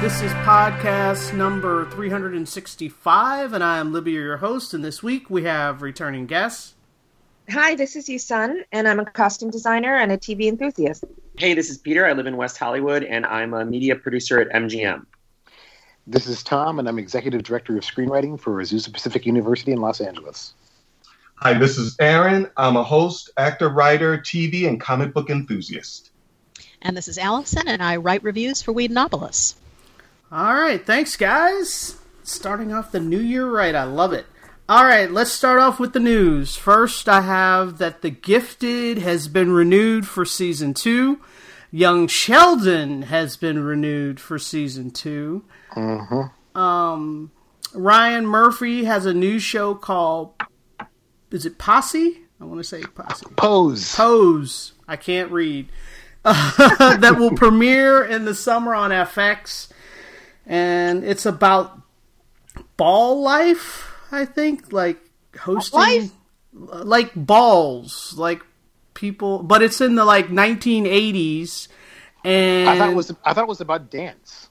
This is podcast number 365, and I am Libby, your host. And this week we have returning guests. Hi, this is Yusun, and I'm a costume designer and a TV enthusiast. Hey, this is Peter. I live in West Hollywood and I'm a media producer at MGM. This is Tom, and I'm Executive Director of Screenwriting for Azusa Pacific University in Los Angeles. Hi, this is Aaron. I'm a host, actor, writer, TV, and comic book enthusiast. And this is Allison, and I write reviews for Whedonopolis. All right, thanks, guys. Starting off the new year right, I love it. All right, let's start off with the news. First, I have that The Gifted has been renewed for season two. Young Sheldon has been renewed for season 2 Um, Ryan Murphy has a new show called is it Posse? I want to say Posse. Pose. Pose. I can't read. that will premiere in the summer on FX, and it's about ball life. I think, like hosting, Life? like balls, like people, but it's in the like 1980s, and I thought it was I thought it was about dance.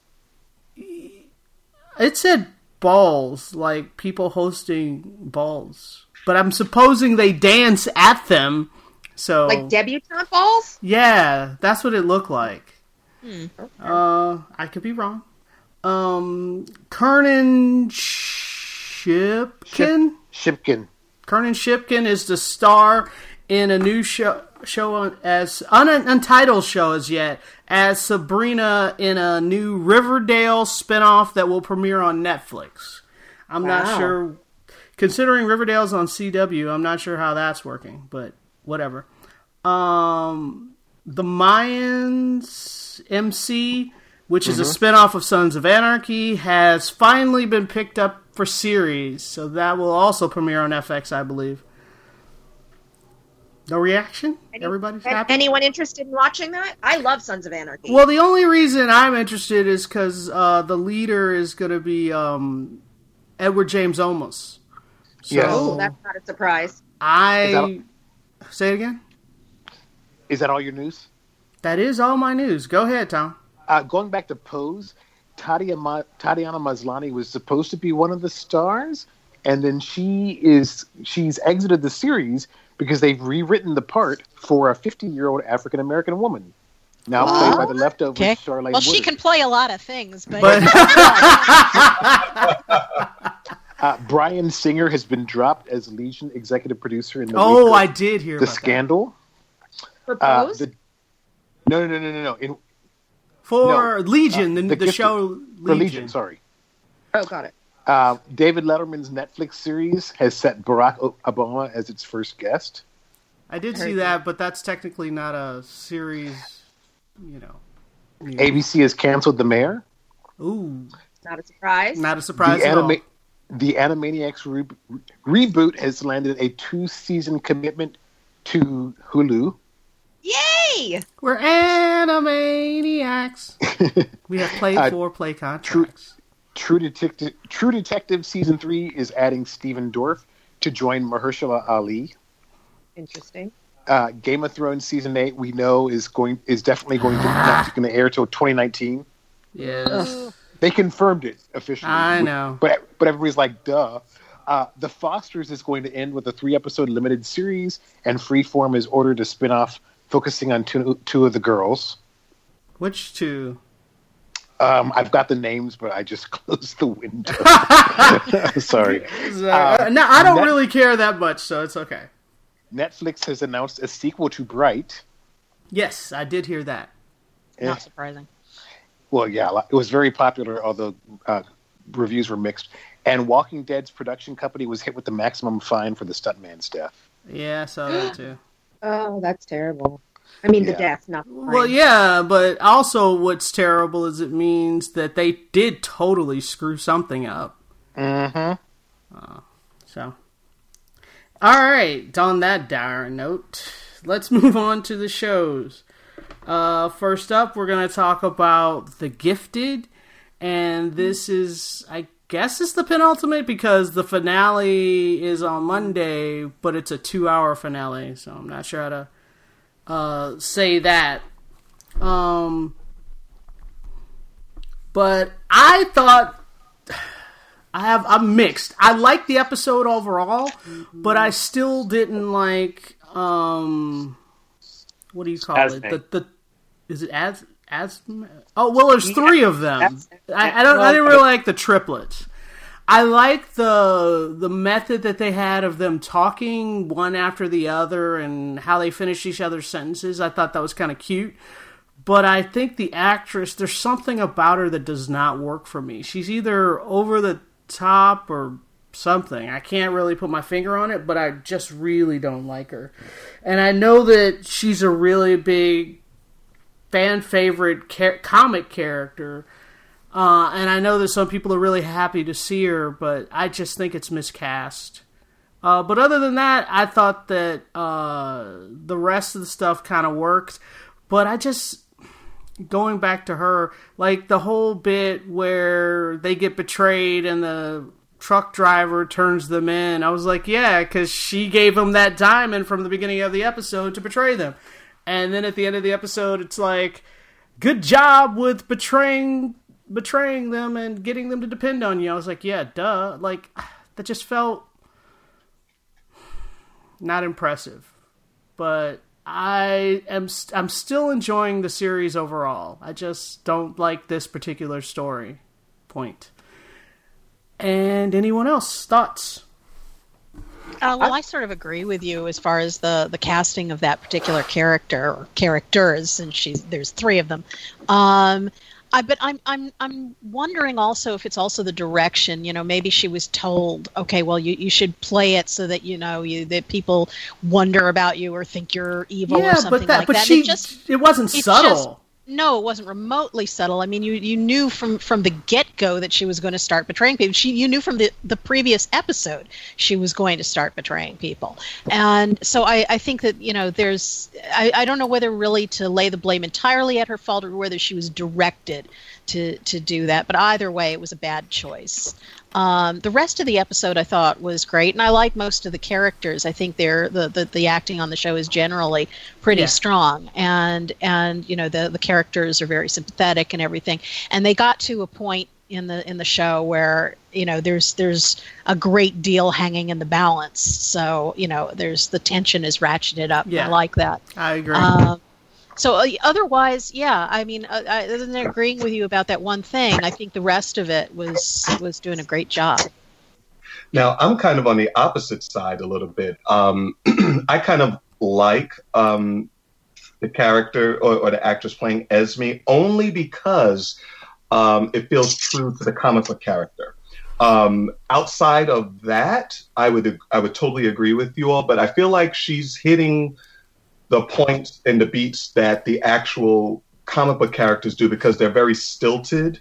it said balls, like people hosting balls. But I'm supposing they dance at them. So Like debutante balls? Yeah, that's what it looked like. Uh, I could be wrong. Um, Kernan Shipkin. Shipkin. Kernan Shipkin is the star in a new show show on, as un, untitled show as yet as Sabrina in a new Riverdale spinoff that will premiere on Netflix. I'm not sure. Considering Riverdale's on CW, I'm not sure how that's working, but whatever. Um, the Mayans MC, which is a spinoff of Sons of Anarchy, has finally been picked up for series, so that will also premiere on FX, I believe. No reaction? Everybody's happy. Anyone interested in watching that? I love Sons of Anarchy. Well, the only reason I'm interested is because uh, the leader is going to be um, Edward James Olmos. So Yes. oh, that's not a surprise. I that- say it again. Is that all your news? That is all my news. Go ahead, Tom. Uh, going back to Pose, Tatiana, Ma- Tatiana Maslany was supposed to be one of the stars, and then she is she's exited the series because they've rewritten the part for a 50 year old African American woman. Now played by the leftover Okay. Charlayne Well, she Woodard. can play a lot of things, but, But Uh, Bryan Singer has been dropped as Legion executive producer in the oh, I did hear the about that. scandal. For Uh, Pose? the, no, no, no, no, no, no. In, for No, Legion, uh, the, the the, Gifted. show for Legion, sorry. oh, got it. Uh, David Letterman's Netflix series has set Barack Obama as its first guest. I did see that, but that's technically not a series. You know. ABC has canceled The Mayor. Ooh, Not a surprise. not a surprise the, at all. the Animaniacs re- reboot has landed a two season commitment to Hulu. Yay! We're Animaniacs. we have play Uh, four play contracts. True Detective, True Detective season three is adding Stephen Dorff to join Mahershala Ali. Interesting. Uh, Game of Thrones season eight we know is going is definitely going to not going to air till 2019. Yes. They confirmed it officially. I know. but but everybody's like, duh. Uh, the Fosters is going to end with a three episode limited series, and Freeform is ordered to spin off focusing on two, two of the girls. Which two? Um, I've got the names, but I just closed the window. Sorry. Uh, no, I don't Net- really care that much, so it's okay. Netflix has announced a sequel to Bright. Yes, I did hear that. Eh, not surprising. well, yeah, it was very popular, although uh, reviews were mixed. And Walking Dead's production company was hit with the maximum fine for the stuntman's death. Yeah, I saw that too. Oh, that's terrible. I mean, Yeah. the death, not the line. Well, yeah, but also what's terrible is it means that they did totally screw something up. Mm-hmm. So, all right. On that dire note, let's move on to the shows. Uh, first up, we're gonna talk about The Gifted, and this is, I guess, it's the penultimate because the finale is on Monday, but it's a two-hour finale, so I'm not sure how to uh, say that. Um, but I thought I have I'm mixed. I like the episode overall, but I still didn't like um what do you call Esme. it? The the is it as as oh well there's three of them. I, I don't I didn't really like the triplets. I like the the method that they had of them talking one after the other and how they finished each other's sentences. I thought that was kind of cute. But I think the actress, there's something about her that does not work for me. She's either over the top or something. I can't really put my finger on it, but I just really don't like her. And I know that she's a really big fan favorite comic character. Uh, and I know that some people are really happy to see her, but I just think it's miscast. Uh, but other than that, I thought that uh, the rest of the stuff kind of worked. But I just going back to her, like the whole bit where they get betrayed and the truck driver turns them in. I was like, yeah, because she gave them that diamond from the beginning of the episode to betray them. And then at the end of the episode, it's like, good job with betraying betraying them and getting them to depend on you. I was like, yeah, duh. Like that just felt not impressive. But I am st- I'm still enjoying the series overall. I just don't like this particular story point. And anyone else thoughts? Uh, well, I sort of agree with you as far as the, the casting of that particular character or characters, and she's there's three of them. Um, I, but I'm I'm I'm wondering also if it's also the direction. You know, maybe she was told, okay, well, you, you should play it so that you know you that people wonder about you or think you're evil or something but that like but that. she it just it wasn't it subtle. just- no, it wasn't remotely subtle. I mean, you you knew from from the get go that she was going to start betraying people. She you knew from the the previous episode she was going to start betraying people, and so I I think that you know there's I I don't know whether really to lay the blame entirely at her fault or whether she was directed to to do that. But either way, it was a bad choice. Um, the rest of the episode I thought was great, and I like most of the characters. I think they're the, the, the acting on the show is generally pretty Yeah. strong, and and you know the the characters are very sympathetic and everything. And they got to a point in the in the show where you know there's there's a great deal hanging in the balance. So you know there's the tension is ratcheted up. Yeah. I like that. I agree. Um, so uh, otherwise, yeah, I mean, uh, I, other than agreeing with you about that one thing, I think the rest of it was was doing a great job. Now, I'm kind of on the opposite side a little bit. Um, I kind of like um, the character or, or the actress playing Esme only because um, it feels true to the comic book character. Um, outside of that, I would I would totally agree with you all, but I feel like she's hitting the points and the beats that the actual comic book characters do because they're very stilted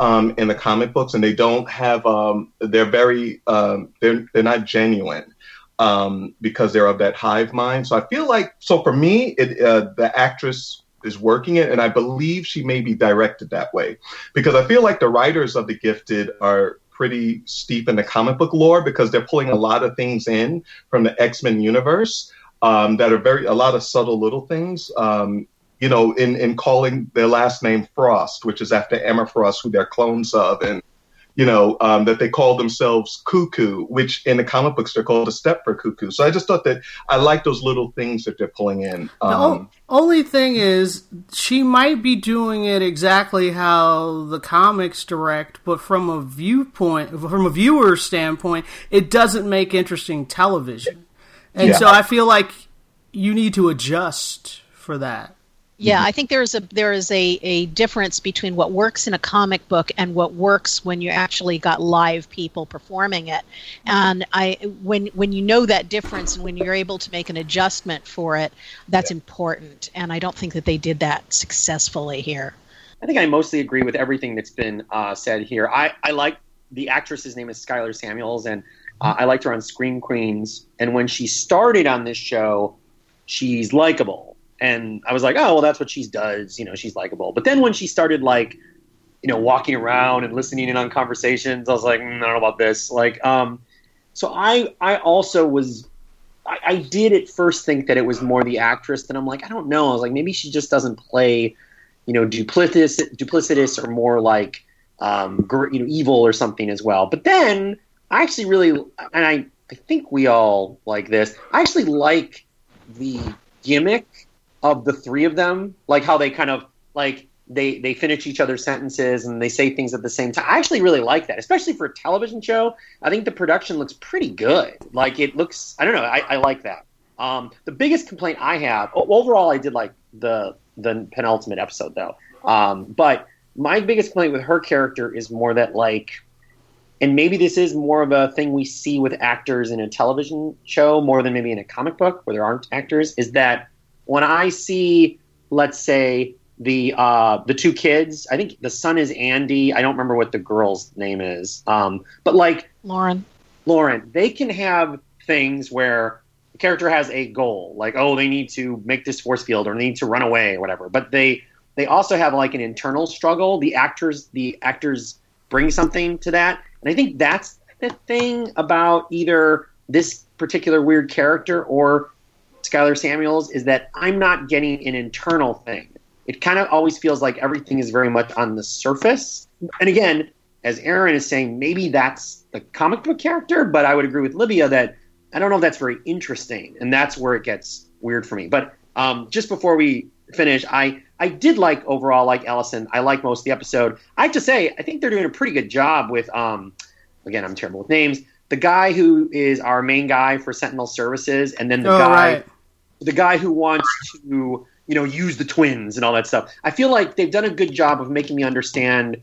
um, in the comic books, and they don't have. Um, they're very. Um, they're they're not genuine um, because they're of that hive mind. So I feel like. So for me, it, uh, the actress is working it, and I believe she may be directed that way because I feel like the writers of the Gifted are pretty steep in the comic book lore because they're pulling a lot of things in from the X Men universe um, that are very a lot of subtle little things. Um, you know, in, in calling their last name Frost, which is after Emma Frost, who they're clones of, and you know um, that they call themselves Cuckoo, which in the comic books they're called a Stepford Cuckoo. So I just thought that I like those little things that they're pulling in. The Um, only thing is, she might be doing it exactly how the comics direct, but from a viewpoint, from a viewer standpoint, it doesn't make interesting television. And Yeah. so I feel like you need to adjust for that. Yeah, I think there's a there is a, a difference between what works in a comic book and what works when you actually got live people performing it. And I when when you know that difference and when you're able to make an adjustment for it, that's important. And I don't think that they did that successfully here. I think I mostly agree with everything that's been uh, said here. I, I like the actress's name is Skyler Samuels, and uh, I liked her on Scream Queens. And when she started on this show, she's likable and I was like, oh well, that's what she does. You know, she's likable. But then when she started like, you know, walking around and listening in on conversations, I was like, mm, I don't know about this. Like, um, so I I also was. I, did at first think that it was more the actress. and I'm like, I don't know. I was like, maybe she just doesn't play, you know, duplicitous, duplicitous or more like, um, you know, evil or something as well. But then I actually really, and I, I think we all like this. I actually like the gimmick of the three of them, like how they kind of like they they finish each other's sentences and they say things at the same time. I actually really like that, especially for a television show. I think the production looks pretty good. Like it looks, I don't know, I, I like that. Um, the biggest complaint I have overall, I did like the the penultimate episode though. Um, but my biggest complaint with her character is more that like, and maybe this is more of a thing we see with actors in a television show more than maybe in a comic book where there aren't actors. Is that when I see, let's say, the uh, the two kids, I think the son is Andy. I don't remember what the girl's name is, um, but like Lauren. Lauren, they can have things where the character has a goal, like oh, they need to make this force field or they need to run away or whatever. But they they also have like an internal struggle. The actors the actors bring something to that, and I think that's the thing about either this particular weird character or Skyler Samuels is that I'm not getting an internal thing. It kind of always feels like everything is very much on the surface. And again, as Aaron is saying, maybe that's the comic book character, but I would agree with Livia that I don't know if that's very interesting, and that's where it gets weird for me. But um, just before we finish, I I did like overall like Allison. I like most of the episode. I have to say, I think they're doing a pretty good job with. Um, again, I'm terrible with names. The guy who is our main guy for Sentinel Services, and then the Oh, guy right. the guy who wants to you know use the twins and all that stuff. I feel like they've done a good job of making me understand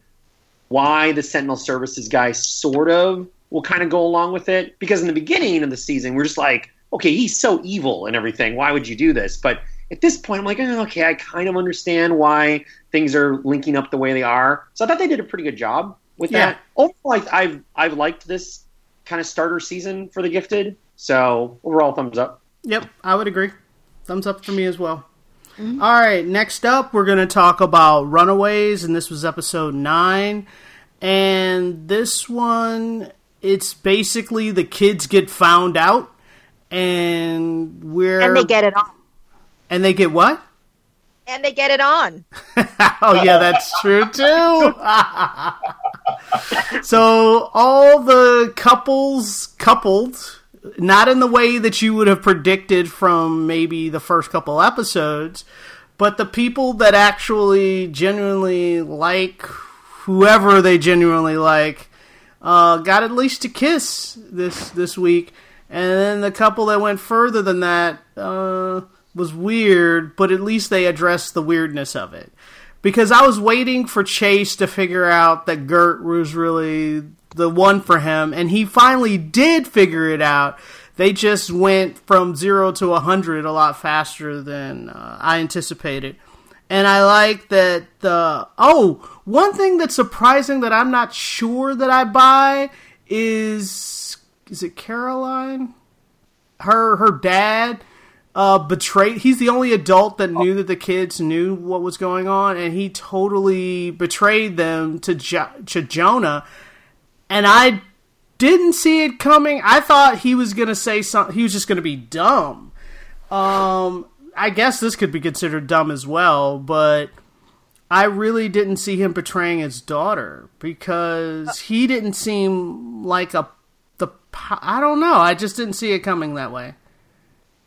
why the Sentinel Services guy sort of will kind of go along with it because in the beginning of the season we're just like, okay, he's so evil and everything. Why would you do this? But at this point, I'm like, oh, okay, I kind of understand why things are linking up the way they are. So I thought they did a pretty good job with Yeah. that. Overall, I- I've I've liked this kind of starter season for the Gifted. So overall, thumbs up. Yep, I would agree. Thumbs up for me as well. Mm-hmm. All right, next up, we're going to talk about Runaways, and this was episode nine. And this one, it's basically the kids get found out, and we're And they get it on. And they get what? And they get it on. oh yeah, that's true too. so all the couples coupled, not in the way that you would have predicted from maybe the first couple episodes, but the people that actually genuinely like whoever they genuinely like uh, got at least a kiss this this week, and then the couple that went further than that uh, was weird, but at least they addressed the weirdness of it. Because I was waiting for Chase to figure out that Gert was really the one for him, and he finally did figure it out. They just went from zero to a hundred a lot faster than uh, I anticipated. And I like that the oh one thing that's surprising that I'm not sure that I buy is is it Caroline? Her her dad uh, betrayed. He's the only adult that knew that the kids knew what was going on, and he totally betrayed them to jo- to Jonah. And I didn't see it coming. I thought he was gonna say something. He was just gonna be dumb. Um, I guess this could be considered dumb as well, but I really didn't see him betraying his daughter because he didn't seem like a the. I don't know. I just didn't see it coming that way.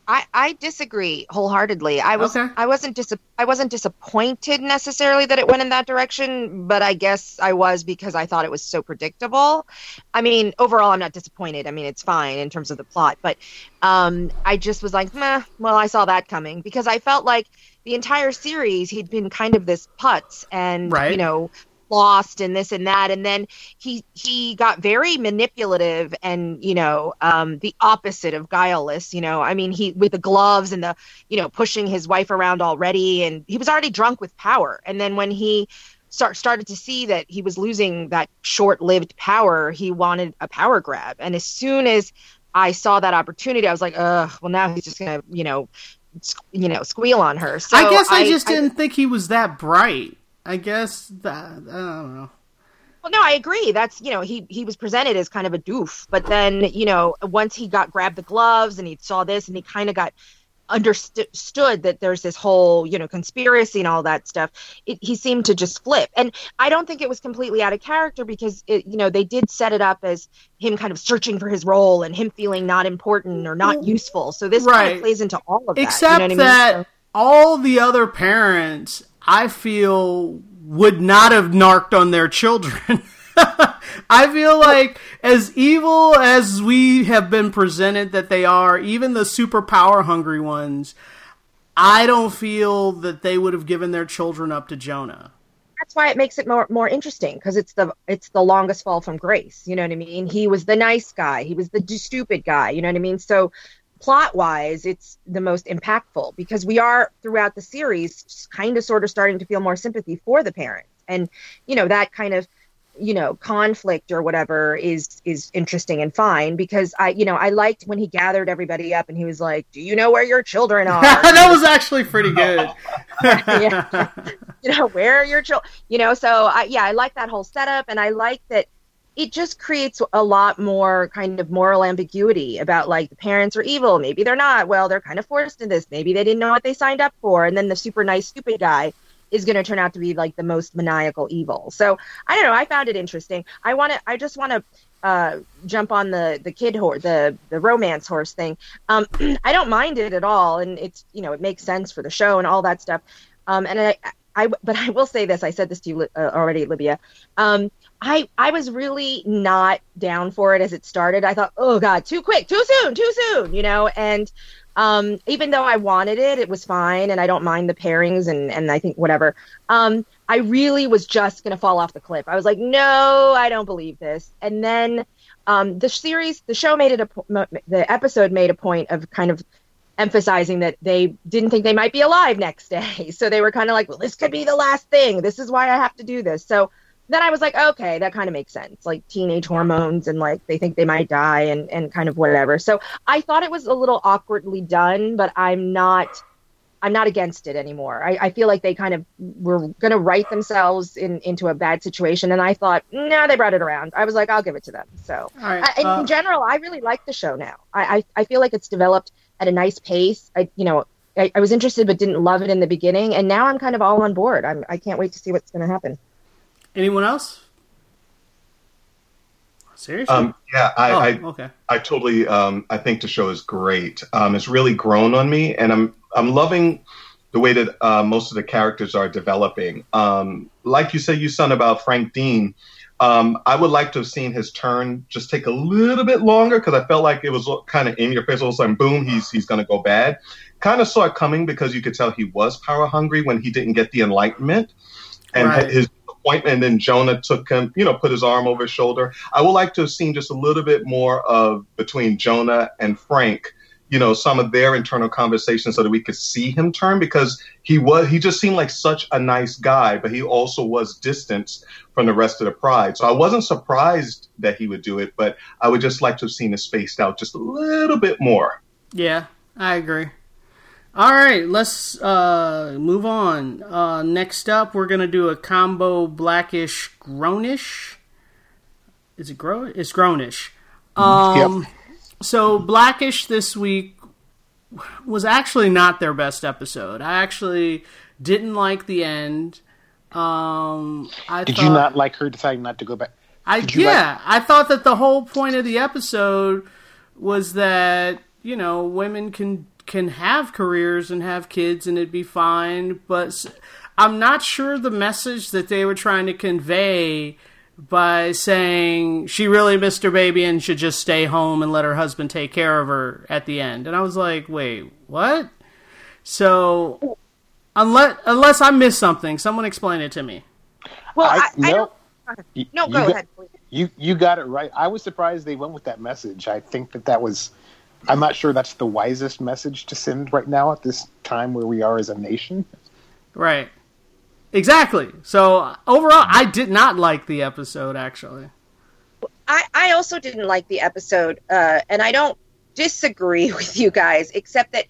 I, I disagree wholeheartedly. I was Okay. I wasn't dis- I wasn't disappointed necessarily that it went in that direction, but I guess I was because I thought it was so predictable. I mean, overall, I'm not disappointed. I mean, it's fine in terms of the plot, but um, I just was like, meh. Well, I saw that coming because I felt like the entire series he'd been kind of this putz and Right. you know lost and this and that. And then he he got very manipulative and you know um the opposite of guileless you know. I mean he with the gloves and the you know pushing his wife around already. And he was already drunk with power. And then when he start started to see that he was losing that short-lived power he wanted a power grab. And as soon as i saw that opportunity i was like ugh well now he's just gonna you know you know squeal on her. So I guess I, just didn't think he was that bright. I guess that I don't know. Well, no, I agree. That's you know he he was presented as kind of a doof, but then you know once he got grabbed the gloves and he saw this and he kind of got understood that there's this whole you know conspiracy and all that stuff. It, he seemed to just flip, and I don't think it was completely out of character because it, you know they did set it up as him kind of searching for his role and him feeling not important or not mm, useful. So this kind Right. of plays into all of that. Except you know I mean? that So- all the other parents, I feel, would not have narked on their children. I feel like as evil as we have been presented that they are, even the super power hungry ones, I don't feel that they would have given their children up to Jonah. that's why it makes it more more interesting because it's the it's the longest fall from grace. You know what I mean? He was the nice guy. He was the stupid guy. You know what I mean? So plot wise, it's the most impactful because we are throughout the series kind of sort of starting to feel more sympathy for the parents, and you know that kind of you know conflict or whatever is is interesting and fine because I you know I liked when he gathered everybody up and he was like, "Do you know where your children are?" that was actually pretty good. Yeah. you know where are your children you know so i yeah i like that whole setup and i like that it just creates a lot more kind of moral ambiguity about like the parents are evil maybe they're not. Well they're kind of forced in this. Maybe they didn't know what they signed up for. And then the super nice stupid guy is going to turn out to be like the most maniacal evil. So i don't know. I found it interesting. I want to i just want to uh, jump on the the kid horse the the romance horse thing. Um, i don't mind it at all. And it's you know it makes sense for the show and all that stuff. Um, and I, I, but I will say this. I said this to you uh, already, Libya. Um, I, I was really not down for it as it started. I thought, oh god, too quick, too soon, too soon, you know. And um, even though I wanted it, it was fine, and I don't mind the pairings, and and I think whatever. Um, I really was just gonna fall off the cliff. I was like, no, I don't believe this. And then um, the series, the show made it a, the episode made a point of kind of emphasizing that they didn't think they might be alive next day. So they were kind of like, well, this could be the last thing. This is why I have to do this. So then I was like, okay, that kind of makes sense. Like teenage hormones and like they think they might die and, and kind of whatever. So I thought it was a little awkwardly done, but I'm not I'm not against it anymore. I, I feel like they kind of were going to write themselves in, into a bad situation, and I thought, no, they brought it around. I was like, I'll give it to them. So, right, I, in uh, general, I really like the show now. I, I, I feel like it's developed at a nice pace. I, you know, I, I was interested but didn't love it in the beginning, and now I'm kind of all on board. I'm, I can't wait to see what's going to happen. Anyone else? Seriously? Um, yeah, I, oh, I okay. I totally um, I think the show is great. Um, it's really grown on me, and I'm I'm loving the way that uh, most of the characters are developing. Um, like you said, Yusun about Frank Dean. Um, I would like to have seen his turn just take a little bit longer because I felt like it was kind of in your face. All of a sudden, boom, he's he's going to go bad. Kind of saw it coming because you could tell he was power hungry when he didn't get the enlightenment, and Right. his And then Jonah took him, you know, put his arm over his shoulder. I would like to have seen just a little bit more of between Jonah and Frank. You know, some of their internal conversations so that we could see him turn because he was he just seemed like such a nice guy, but he also was distanced from the rest of the pride. So I wasn't surprised that he would do it, but I would just like to have seen it spaced out just a little bit more. Yeah, I agree. All right, let's uh, move on. Uh, next up, we're gonna do a combo blackish grownish. Is it grow? It's grownish. Um, So blackish this week was actually not their best episode. I actually didn't like the end. Um, I Did thought, you not like her deciding not to go back? I yeah, I thought that the whole point of the episode was that you know women can can have careers and have kids and it'd be fine. But I'm not sure the message that they were trying to convey by saying she really missed her baby and should just stay home and let her husband take care of her at the end. And I was like, wait, what? So unless unless I missed something, someone explain it to me. Well, I- I, I, don't. You- No, go got- ahead. please. You you got it right. I was surprised they went with that message. I think that that was. I'm not sure that's the wisest message to send right now at this time where we are as a nation. Right. Exactly. So overall, I did not like the episode. Actually, I, I also didn't like the episode, uh, and I don't disagree with you guys, except that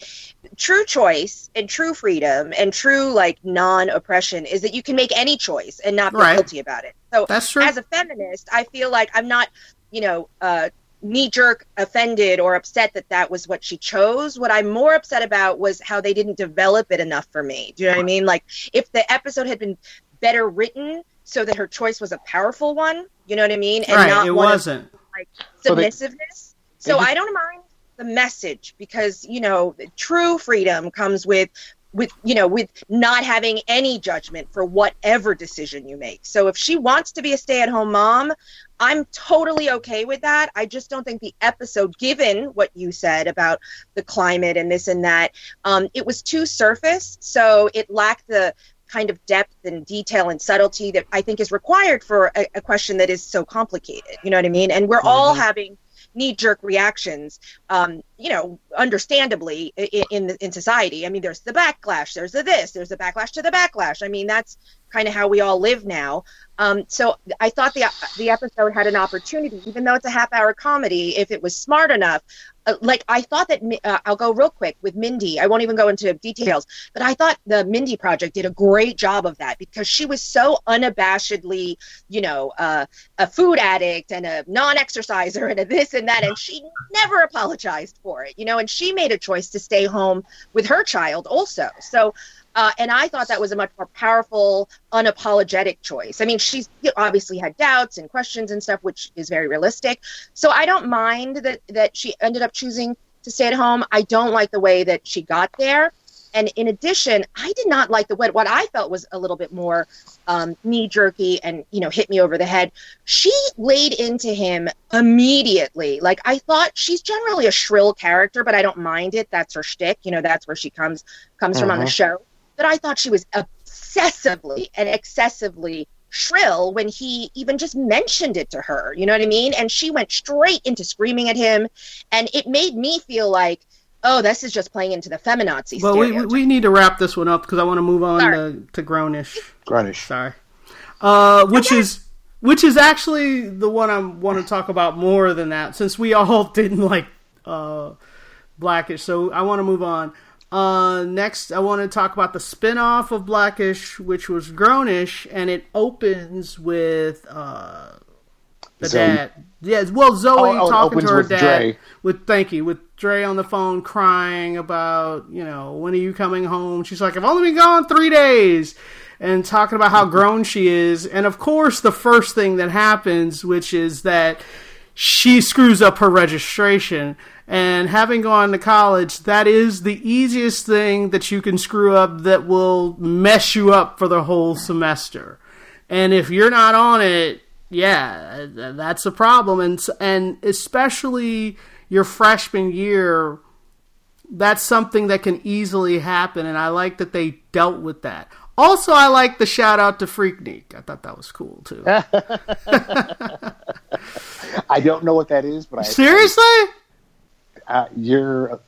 true choice and true freedom and true like non-oppression is that you can make any choice and not feel Right. guilty about it. So that's true. as a feminist, I feel like I'm not, you know, uh, knee jerk offended or upset that that was what she chose. What I'm more upset about was how they didn't develop it enough for me. Do you know what I mean? Like if the episode had been better written so that her choice was a powerful one, you know what I mean? And right. not It one of wasn't. like So they- submissiveness. So, they just- I don't mind the message because you know true freedom comes with with you know with not having any judgment for whatever decision you make. So if she wants to be a stay-at-home mom, I'm totally okay with that. I just don't think the episode, given what you said about the climate and this and that, um, it was too surface. So it lacked the kind of depth and detail and subtlety that I think is required for a, a question that is so complicated. You know what I mean? And we're all having knee-jerk reactions, um, you know, understandably in in, in society. I mean, there's the backlash, there's the this, there's the backlash to the backlash. I mean, that's kind of how we all live now. Um, so I thought the the episode had an opportunity, even though it's a half-hour comedy, if it was smart enough. Uh, like I thought that uh, I'll go real quick with Mindy. I won't even go into details, but I thought the Mindy project did a great job of that because she was so unabashedly, you know, uh, a food addict and a non-exerciser and a this and that, and she never apologized for it, you know. And she made a choice to stay home with her child also. So uh, and I thought that was a much more powerful, unapologetic choice. I mean, she's obviously had doubts and questions and stuff, which is very realistic. So I don't mind that that she ended up choosing to stay at home. I don't like the way that she got there. And in addition, I did not like the what what I felt was a little bit more um, knee jerky and you know hit me over the head. She laid into him immediately. Like I thought she's generally a shrill character, but I don't mind it. That's her shtick. You know, that's where she comes comes from on the Mhm. show but I thought she was obsessively and excessively shrill when he even just mentioned it to her. You know what I mean? And she went straight into screaming at him, and it made me feel like, oh, this is just playing into the feminazi Well, we, we need to wrap this one up because I want to move on Sorry. to, to Grownish. Grunish. Sorry. Uh, which is which is actually the one I want to talk about more than that, since we all didn't like uh, Blackish. So I want to move on. Uh, next, I want to talk about the spin-off of Blackish, which was Grownish, and it opens with uh, the Zoe. dad. Yeah, well, Zoe Oh, oh, talking to her with dad. Dre. With thank you, with Dre on the phone crying about you know when are you coming home? She's like, I've only been gone three days, and talking about how grown she is. And of course, the first thing that happens, which is that she screws up her registration. And having gone to college, that is the easiest thing that you can screw up that will mess you up for the whole semester. And if you're not on it, yeah, that's a problem. And and especially your freshman year, that's something that can easily happen. And I like that they dealt with that. Also, I like the shout out to Freaknik. I thought that was cool too. I don't know what that is, but I Seriously? Uh, your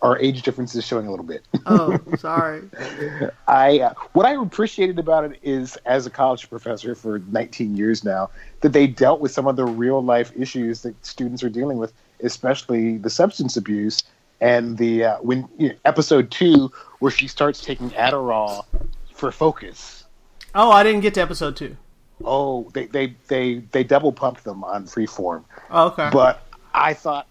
our age difference is showing a little bit. Oh, sorry. I uh, what I appreciated about it is, as a college professor for 19 years now, that they dealt with some of the real life issues that students are dealing with, especially the substance abuse and the uh, when you know, episode two where she starts taking Adderall for focus. Oh, I didn't get to episode two. Oh, they they they, they double pumped them on Freeform. Oh, okay. But I thought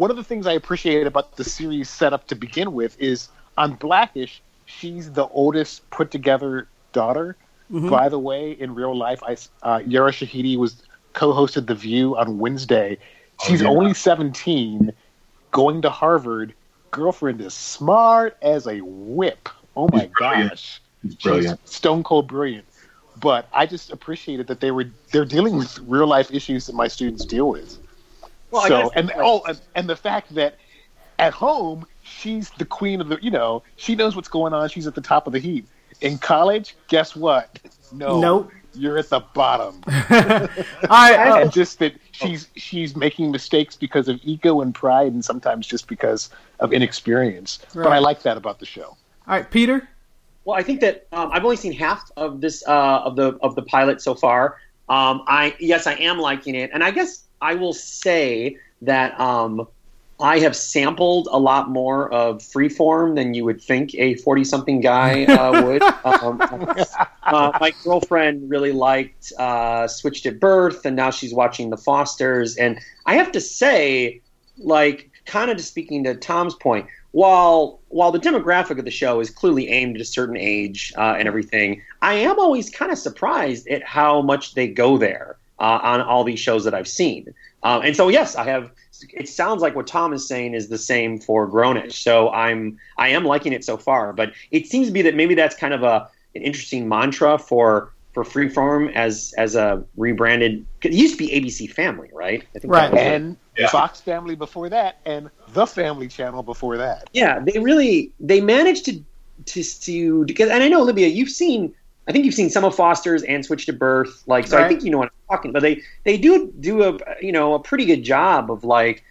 one of the things I appreciated about the series setup to begin with is on Blackish, she's the oldest put together daughter. By the way, in real life, I uh, Yara Shahidi was co-hosted The View on Wednesday. She's yeah. only seventeen, going to Harvard, girlfriend is smart as a whip. Oh my gosh, He's brilliant. She's stone cold brilliant. But I just appreciated that they were they're dealing with real life issues that my students deal with. Well, so gotta- and oh and, and the fact that at home she's the queen of the you know she knows what's going on. She's at the top of the heap. In college, guess what? No, Nope. you're at the bottom. I uh, just that she's she's making mistakes because of ego and pride, and sometimes just because of inexperience. But I like that about the show. all right, Peter. Well, I think that um, I've only seen half of this uh, of the of the pilot so far. Um, I yes, I am liking it, and I guess I will say that um, I have sampled a lot more of Freeform than you would think a forty-something guy uh, would. um, uh, my girlfriend really liked uh, Switched at Birth, and now she's watching The Fosters, and I have to say, like, kind of just speaking to Tom's point, while while the demographic of the show is clearly aimed at a certain age uh, and everything, I am always kind of surprised at how much they go there uh, on all these shows that I've seen. Um, and so, yes, I have. It sounds like what Tom is saying is the same for Grownish. So I'm I am liking it so far, but it seems to be that maybe that's kind of a an interesting mantra for for Freeform as as a rebranded. 'cause It used to be ABC Family, right? I think Right. that was it. And Yeah. Fox Family before that, and the Family Channel before that. Yeah, they really they managed to to to because and I know Olivia, you've seen I think you've seen some of Foster's and Switched at Birth, like so I think you know what I'm talking. But they they do do a you know a pretty good job of like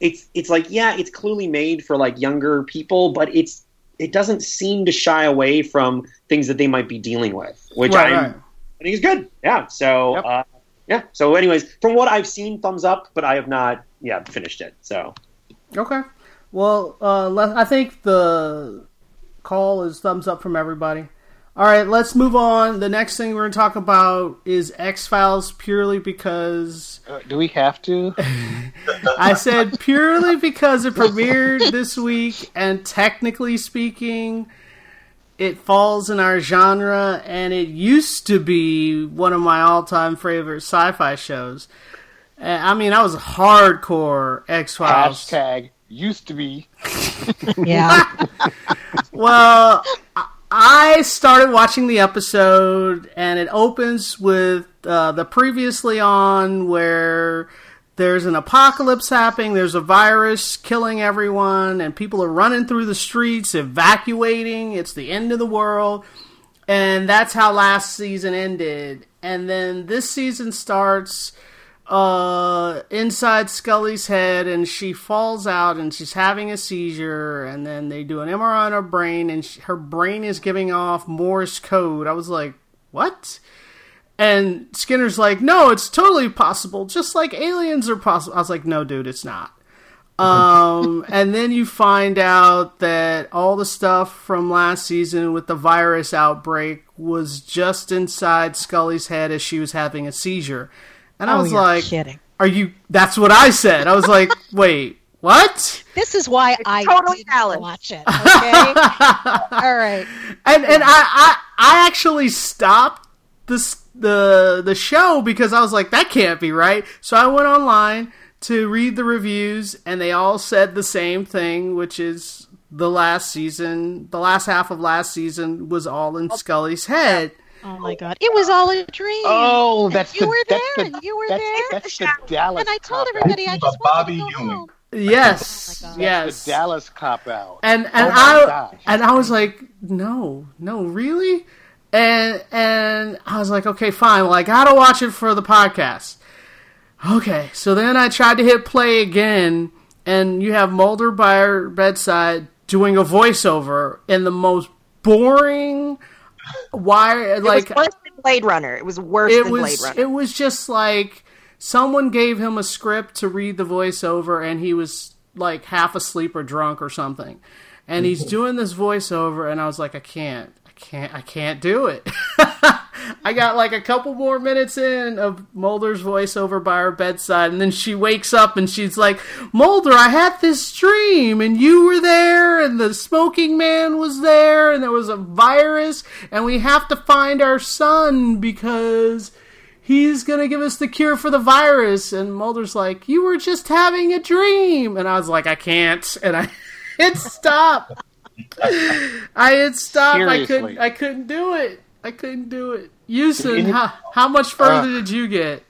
it's it's like yeah it's clearly made for like younger people, but it's it doesn't seem to shy away from things that they might be dealing with, which Right, right. I think is good. Yeah. So Yep. uh, yeah. So anyways, from what I've seen, thumbs up, but I have not yeah finished it. So Okay. Well, uh, I think the call is thumbs up from everybody. All right, let's move on. The next thing we're going to talk about is X Files purely because Uh, do we have to? I said purely because it premiered this week, and technically speaking, it falls in our genre, and it used to be one of my all-time favorite sci-fi shows. Uh, I mean, I was hardcore X Files. Hashtag used to be. Yeah. Well, I- started watching the episode, and it opens with uh, the previously on where there's an apocalypse happening. There's a virus killing everyone, and people are running through the streets, evacuating. It's the end of the world, and that's how last season ended. And then this season starts uh, inside Scully's head, and she falls out, and she's having a seizure. And then they do an MRI on her brain, and she, her brain is giving off Morse code. I was like, what? And Skinner's like, no, it's totally possible, just like aliens are possible. I was like, no, dude, it's not. Um, and then you find out that all the stuff from last season with the virus outbreak was just inside Scully's head as she was having a seizure. And I oh, was you're like, kidding. are you? That's what I said. I was like, wait, what? This is why I totally didn't valid. watch it. Okay. All right. and and I, I I actually stopped this the the show because I was like that can't be right. So I went online to read the reviews and they all said the same thing, which is the last season, the last half of last season was all in Scully's head. Oh my oh, God! It was all a dream. Oh, that's you the were that's there. the you were that's, there. that's the Dallas. and I told cop-out. everybody I It's just a wanted Bobby to go Ewing. home. Yes, Oh yes. That's the Dallas cop out. and and Oh my I gosh. and I was like, no, no, really, and and I was like, okay, fine. Well, I gotta watch it for the podcast. Okay, so then I tried to hit play again, and you have Mulder by her bedside doing a voiceover in the most boring, wire It like was worse than Blade Runner. It was worse it than Blade was Runner. it was just like someone gave him a script to read the voiceover and he was like half asleep or drunk or something and he's doing this voiceover and i was like i can't i can't i can't do it. I got like a couple more minutes in of mulder's voiceover by her bedside and then she wakes up and she's like mulder i had this dream and you were there and the smoking man was there and there was a virus and we have to find our son because he's gonna give us the cure for the virus. And mulder's like you were just having a dream. And i was like i can't. And i hit stop. I hit stop. I couldn't. I couldn't do it. I couldn't do it. Houston, Any- how, how much further Uh. did you get?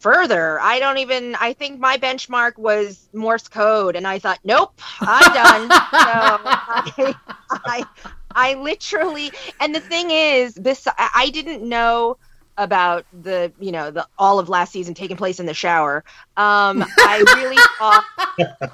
Further, I don't even. I think my benchmark was Morse code, and I thought, nope, I'm done. so I, I, I literally. And the thing is, this I I didn't know about the you know the all of last season taking place in the shower. Um i really thought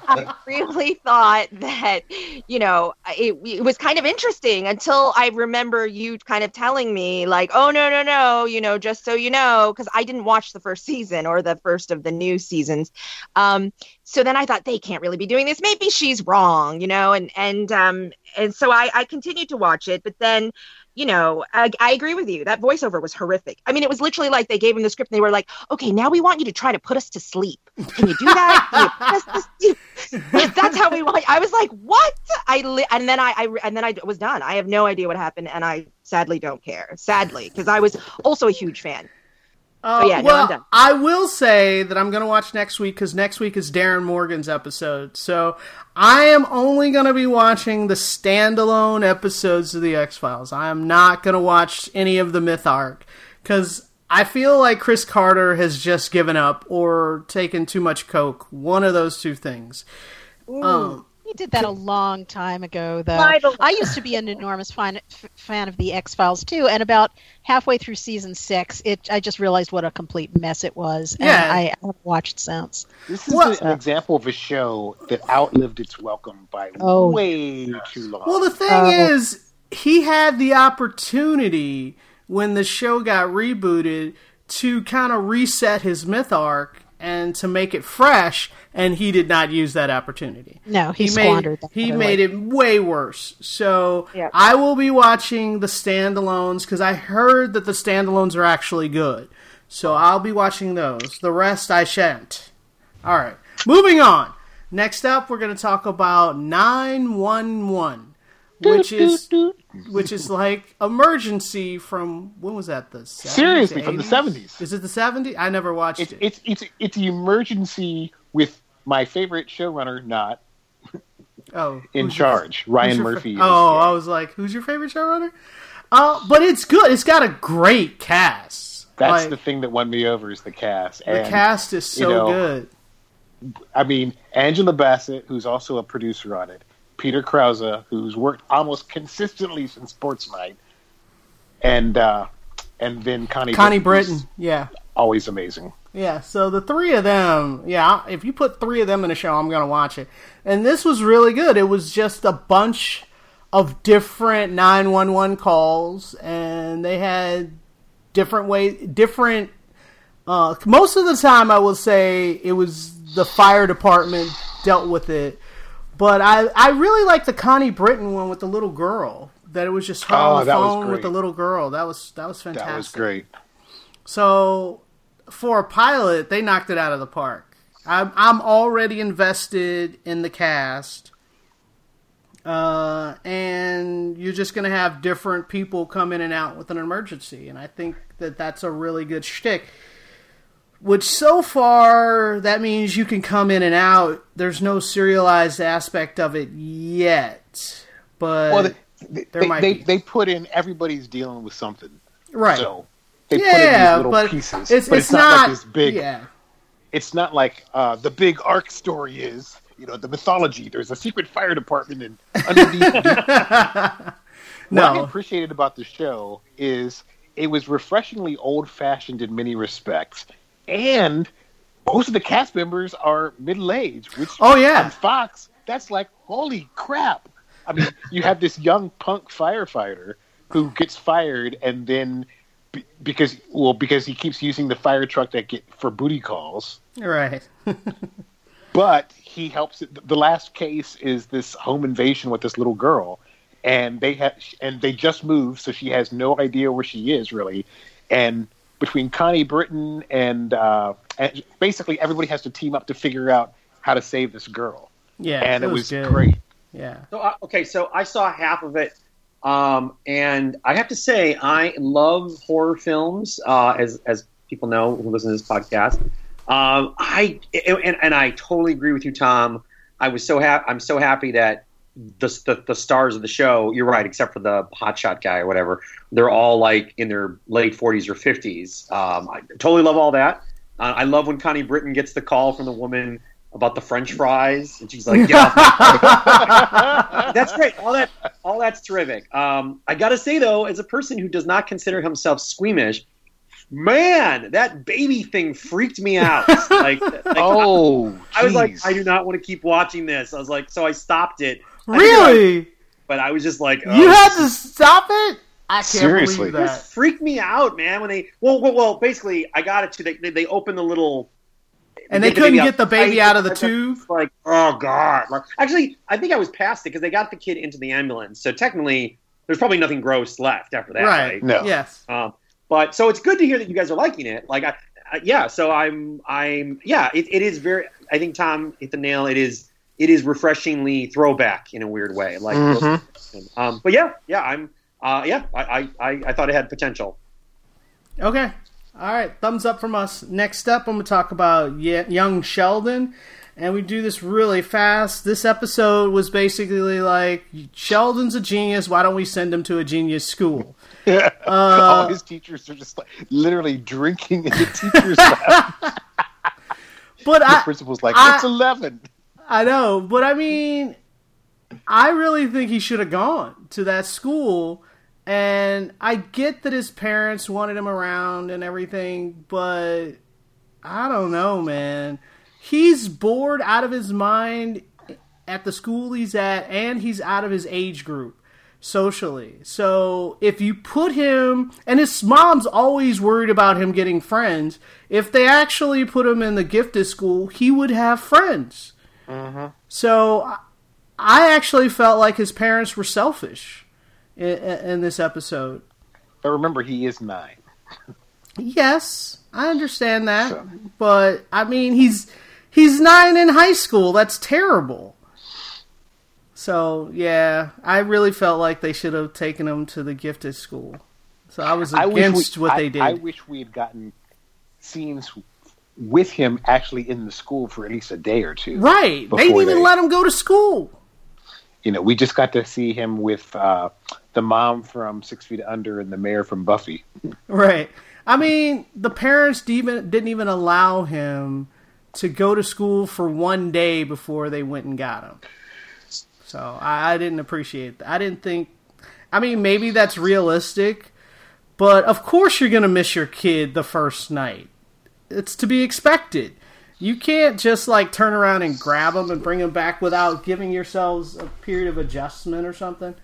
i really thought that you know it, it was kind of interesting until i remember you kind of telling me like oh no no no you know just so you know because i didn't watch the first season or the first of the new seasons. Um so then i thought they can't really be doing this. Maybe she's wrong you know and and um and so i i continued to watch it but then you know, I, I agree with you. That voiceover was horrific. I mean, it was literally like they gave him the script and they were like, okay, now we want you to try to put us to sleep. Can you do that? You us to sleep? If that's how we want. I was like, what? I li- and then I, I and then I was done. I have no idea what happened, and I sadly don't care. Sadly, because I was also a huge fan. Uh, yeah, no, well, done. I will say that I'm going to watch next week because next week is Darin Morgan's episode. So I am only going to be watching the standalone episodes of the X Files. I am not going to watch any of the Myth arc because I feel like Chris Carter has just given up or taken too much coke. One of those two things. Um, He did that a long time ago, though. I used to be an enormous fan, f- fan of the X Files too, and about halfway through season six, it I just realized what a complete mess it was. And Yeah. I haven't watched since. This is Well- an example of a show that outlived its welcome by Oh. way too long. Well, the thing Oh. is, he had the opportunity when the show got rebooted to kind of reset his myth arc and to make it fresh, and he did not use that opportunity. No, he, made squandered that. he made it way worse. So Yeah. I will be watching the standalones because I heard that the standalones are actually good. So I'll be watching those. The rest I shan't. All right, moving on. Next up, we're going to talk about nine one one, which is which is like emergency from when was that the 70s, Seriously, from the 70s. Is it the seventies? I never watched it's it. it's it's it's the emergency with my favorite showrunner not oh, in who's your- charge. Ryan your fa- Murphy. oh, I was like, who's your favorite showrunner? Uh, but it's good. It's got a great cast. that's Like, the thing that won me over is the cast. the And cast is so you know, good. I mean, Angela Bassett, who's also a producer on it, Peter Krause, who's worked almost consistently since Sports Night, and uh, and then Connie Connie Britton, Britton, yeah, always amazing. yeah. So the three of them, yeah. If you put three of them in a show, I'm gonna watch it. And this was really good. It was just a bunch of different 911 calls, and they had different ways, different. Uh, most of the time, I will say it was the fire department dealt with it, but I I really like the Connie Britton one with the little girl. That it was just her Oh, on the phone with the little girl. That was that was fantastic. That was great. So for a pilot, they knocked it out of the park. I'm I'm already invested in the cast, uh, and you're just gonna have different people come in and out with an emergency, and I think that that's a really good shtick. Which so far that means you can come in and out. There's no serialized aspect of it yet, but Well, they, they, they, they put in everybody's dealing with something. right? So they put in yeah, these little but pieces. it's but it's, not, not like this big. Yeah, It's not like uh, the big arc story is. You know, the mythology. There's a secret fire department, and underneath. What I appreciated about the show is it was refreshingly old fashioned in many respects, and most of the cast members are middle aged. Which Oh, yeah. on Fox, that's like holy crap. I mean, you have this young punk firefighter who gets fired, and then be- because well because he keeps using the fire truck that get for booty calls. right. but he helps it. The last case is this home invasion with this little girl, and they have and they just moved, so she has no idea where she is really. And between Connie Britton and, uh, and basically everybody has to team up to figure out how to save this girl, Yeah, and it, was, was, good. great. Yeah, So uh, okay, so I saw half of it, um, and I have to say I love horror films. Uh, as as people know who listen to this podcast, um, I and, and I totally agree with you, Tom. I was so happy. I'm so happy that the, the the stars of the show. You're right, except for the hotshot guy or whatever. They're all like in their late 40s or 50s. Um, I totally love all that. Uh, I love when Connie Britton gets the call from the woman about the French fries, and she's like, "Get off my That's great. All that, all that's terrific. Um, I gotta say though, as a person who does not consider himself squeamish, man, that baby thing freaked me out. like, like, Oh, I was like. I do not want to keep watching this. I was like, so I stopped it. I Really? But I was just like, oh, You had to stop it? I can't Seriously. believe it that. freaked me out, man. When they, well, well, well basically, I got it to they, they, they open the little. And they get the couldn't baby get the baby out of the tube? Like, oh god. Like, actually, I think I was past it because they got the kid into the ambulance. So technically, there's probably nothing gross left after that, Right. right? No. Yes. Um, but so it's good to hear that you guys are liking it. Like, I, I yeah. So I'm, I'm, yeah. It, it is very. I think Tom hit the nail. It is, it is refreshingly throwback in a weird way. Like, Mhm. um, but yeah, yeah. I'm, uh, yeah. I, I, I, I thought it had potential. Okay. All right. Thumbs up from us. Next up, I'm going to talk about young Sheldon. And we do this really fast. This episode was basically like Sheldon's a genius. Why don't we send him to a genius school? Uh, All his teachers are just like literally drinking in the teacher's lab. But The I, principal's like, it's 11. I know, but I mean, I really think he should have gone to that school. And I get that his parents wanted him around and everything, but I don't know, man. He's bored out of his mind at the school he's at, and he's out of his age group socially. So if you put him, and his mom's always worried about him getting friends, if they actually put him in the gifted school, he would have friends. Mm-hmm. So I- I actually felt like his parents were selfish in, in this episode. But remember, he is nine. Yes, I understand that, So- but I mean he's he's nine in high school. That's terrible. So yeah, I really felt like they should have taken him to the gifted school. So I was I against we, what I- they did. I wish we had gotten scenes with him actually in the school for at least a day or two. right? They didn't even they- let him go to school. You know, we just got to see him with uh, the mom from Six Feet Under and the mayor from Buffy. Right. I mean, the parents even didn't even allow him to go to school for one day before they went and got him. So I, I didn't appreciate that. I didn't think. I mean, maybe that's realistic, but of course you're gonna miss your kid the first night. It's to be expected. You can't just like turn around and grab them and bring them back without giving yourselves a period of adjustment or something.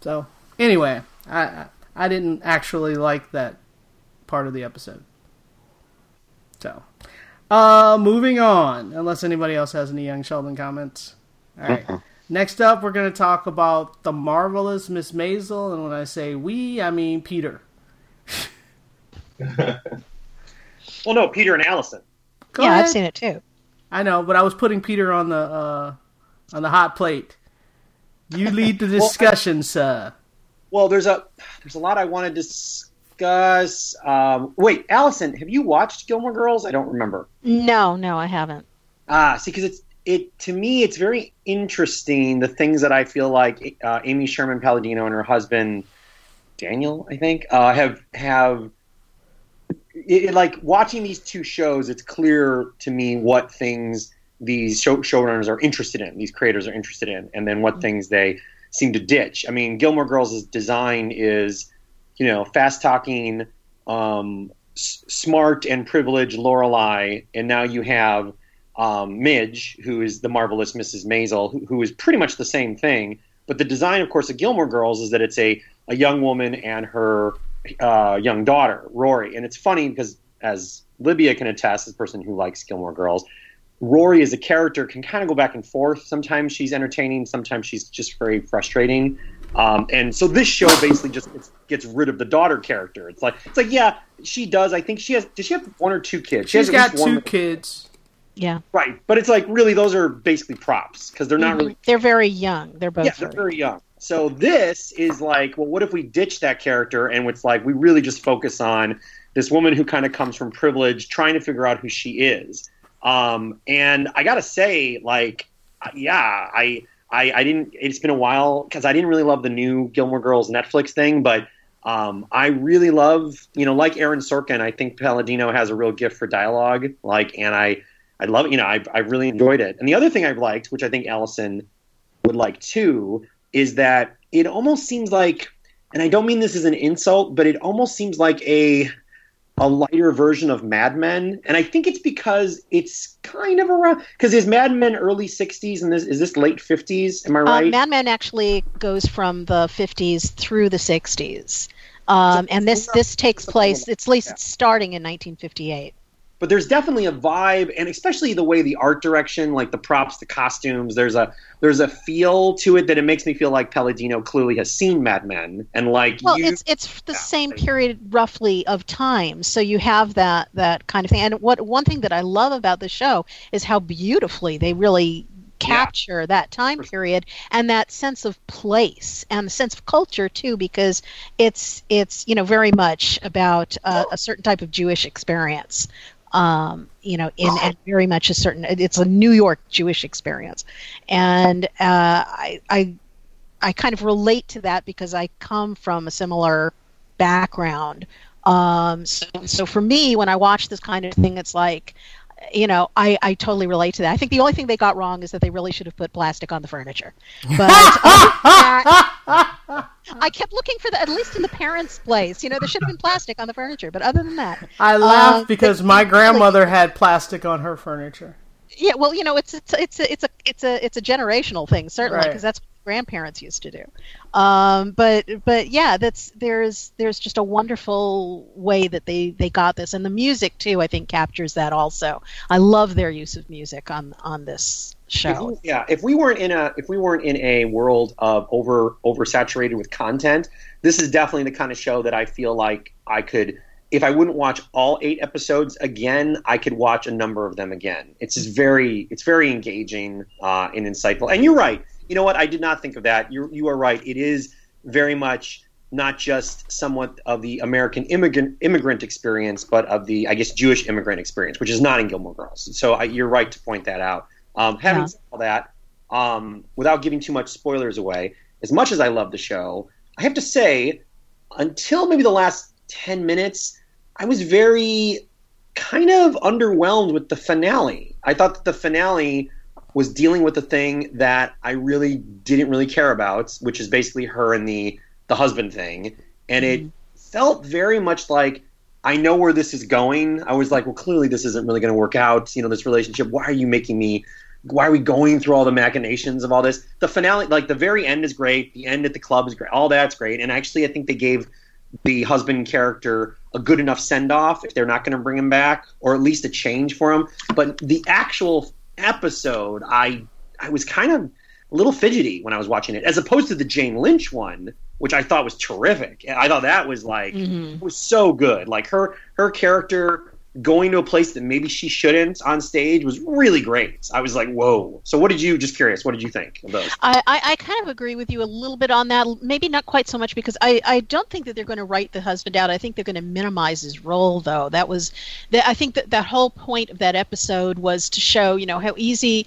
So anyway, I I- I didn't actually like that part of the episode. So, uh, moving on. Unless anybody else has any Young Sheldon comments. All right. Next up, we're going to talk about the marvelous Miss Maisel, and when I say we, I mean Peter. Well, no, Peter and Allison. Go yeah, ahead. I've seen it too. I know, but I was putting Peter on the uh, on the hot plate. You lead the discussion, sir. Well, there's a there's a lot I want to discuss. Um, wait, Allison, have you watched Gilmore Girls? I don't remember. No, no, I haven't. Ah, see, because it's it to me, it's very interesting the things that I feel like uh, Amy Sherman Palladino and her husband Daniel, I think, uh, have have. It, it- like watching these two shows, it's clear to me what things these show, showrunners are interested in, these creators are interested in, and then what things they seem to ditch. I mean, Gilmore Girls' design is, you know, fast talking, um, s- smart and privileged Lorelai, and now you have um, Midge, who is the marvelous Mrs. Maisel, who, who is pretty much the same thing. But the design, of course, of Gilmore Girls is that it's a, a young woman and her uh, young daughter, Rory. And it's funny because, as Livia can attest, as a person who likes Gilmore Girls, Rory as a character can kind of go back and forth. Sometimes she's entertaining, sometimes she's just very frustrating. Um, and so this show basically just gets, gets rid of the daughter character. It's like it's like yeah, she does. I think she has. Does she have one or two kids? She has got two kids. Yeah, Right, but it's like really those are basically props because they're not really they're very young. They're both yeah they're very. young. So this is like, well, what if we ditch that character and it's like we really just focus on this woman who kind of comes from privilege, trying to figure out who she is. Um, and I gotta say, like, yeah, I I, I didn't. It's been a while because I didn't really love the new Gilmore Girls Netflix thing, but um, I really love, you know, like Aaron Sorkin. I think Palladino has a real gift for dialogue. Like, and I, I love it. You know, I, I really enjoyed it. And the other thing I've liked, which I think Allison would like too, is that it almost seems like, and I don't mean this as an insult, but it almost seems like a a lighter version of Mad Men, and I think it's because it's kind of around because is Mad Men early '60s and this is this late '50s? Am I Uh, right? Mad Men actually goes from the 50s through the 60s. Um, and this this takes place. It's at least it's starting in 1958. But there's definitely a vibe and especially the way the art direction like the props the costumes there's a there's a feel to it that it makes me feel like palladino clearly has seen mad men and like Well, you, it's it's the same period roughly of time, so you have that that kind of thing. And what one thing that I love about the show is how beautifully they really capture that time period and that sense of place and the sense of culture too because it's it's you know very much about uh, a certain type of Jewish experience um, you know, in and very much a certain. It's a New York Jewish experience, and uh, I, I, I kind of relate to that because I come from a similar background. Um, so, so for me, when I watch this kind of thing, it's like, you know, I, I totally relate to that. I think the only thing they got wrong is that they really should have put plastic on the furniture. But uh, I kept looking for that, at least in the parents' place. You know, there should have been plastic on the furniture. But other than that, I laugh um, because they- my grandmother had plastic on her furniture. Yeah, well, you know, it's it's it's a it's a it's a it's a generational thing certainly Right. because that's what grandparents used to do. Um, but but yeah, that's there's there's just a wonderful way that they they got this, and the music too. I think captures that also. I love their use of music on on this show. we- yeah if we weren't in a if we weren't in a world of over oversaturated with content this is definitely the kind of show that i feel like i could if i wouldn't watch all eight episodes again i could watch a number of them again it's just very it's very engaging uh, and insightful and you're right you know what i did not think of that you you are right it is very much not just somewhat of the American immigrant immigrant experience, but of the I guess Jewish immigrant experience, which is not in Gilmore Girls. So I, you're right to point that out. Um, having Yeah. said all that, um, without giving too much spoilers away, as much as I love the show, I have to say, until maybe the last ten minutes, I was very kind of underwhelmed with the finale. I thought that the finale was dealing with the thing that I really didn't really care about, which is basically her and the the husband thing, and it felt very much like I know where this is going. I was like, well, clearly this isn't really going to work out. You know, this relationship. Why are you making me? Why are we going through all the machinations of all this? The finale, like the very end, is great. The end at the club is great. All that's great. And actually, I think they gave the husband character a good enough send off if they're not going to bring him back, or at least a change for him. But the actual episode, I I was kind of a little fidgety when I was watching it, as opposed to the Jane Lynch one, which I thought was terrific. I thought that was like Mhm. was so good. Like her her character going to a place that maybe she shouldn't on stage was really great. I was like, whoa. So what did you? Just curious, what did you think of those? I, I, I kind of agree with you a little bit on that. Maybe not quite so much because I, I don't think that they're going to write the husband out. I think they're going to minimize his role, though. That was, that, I think that that whole point of that episode was to show, you know, how easy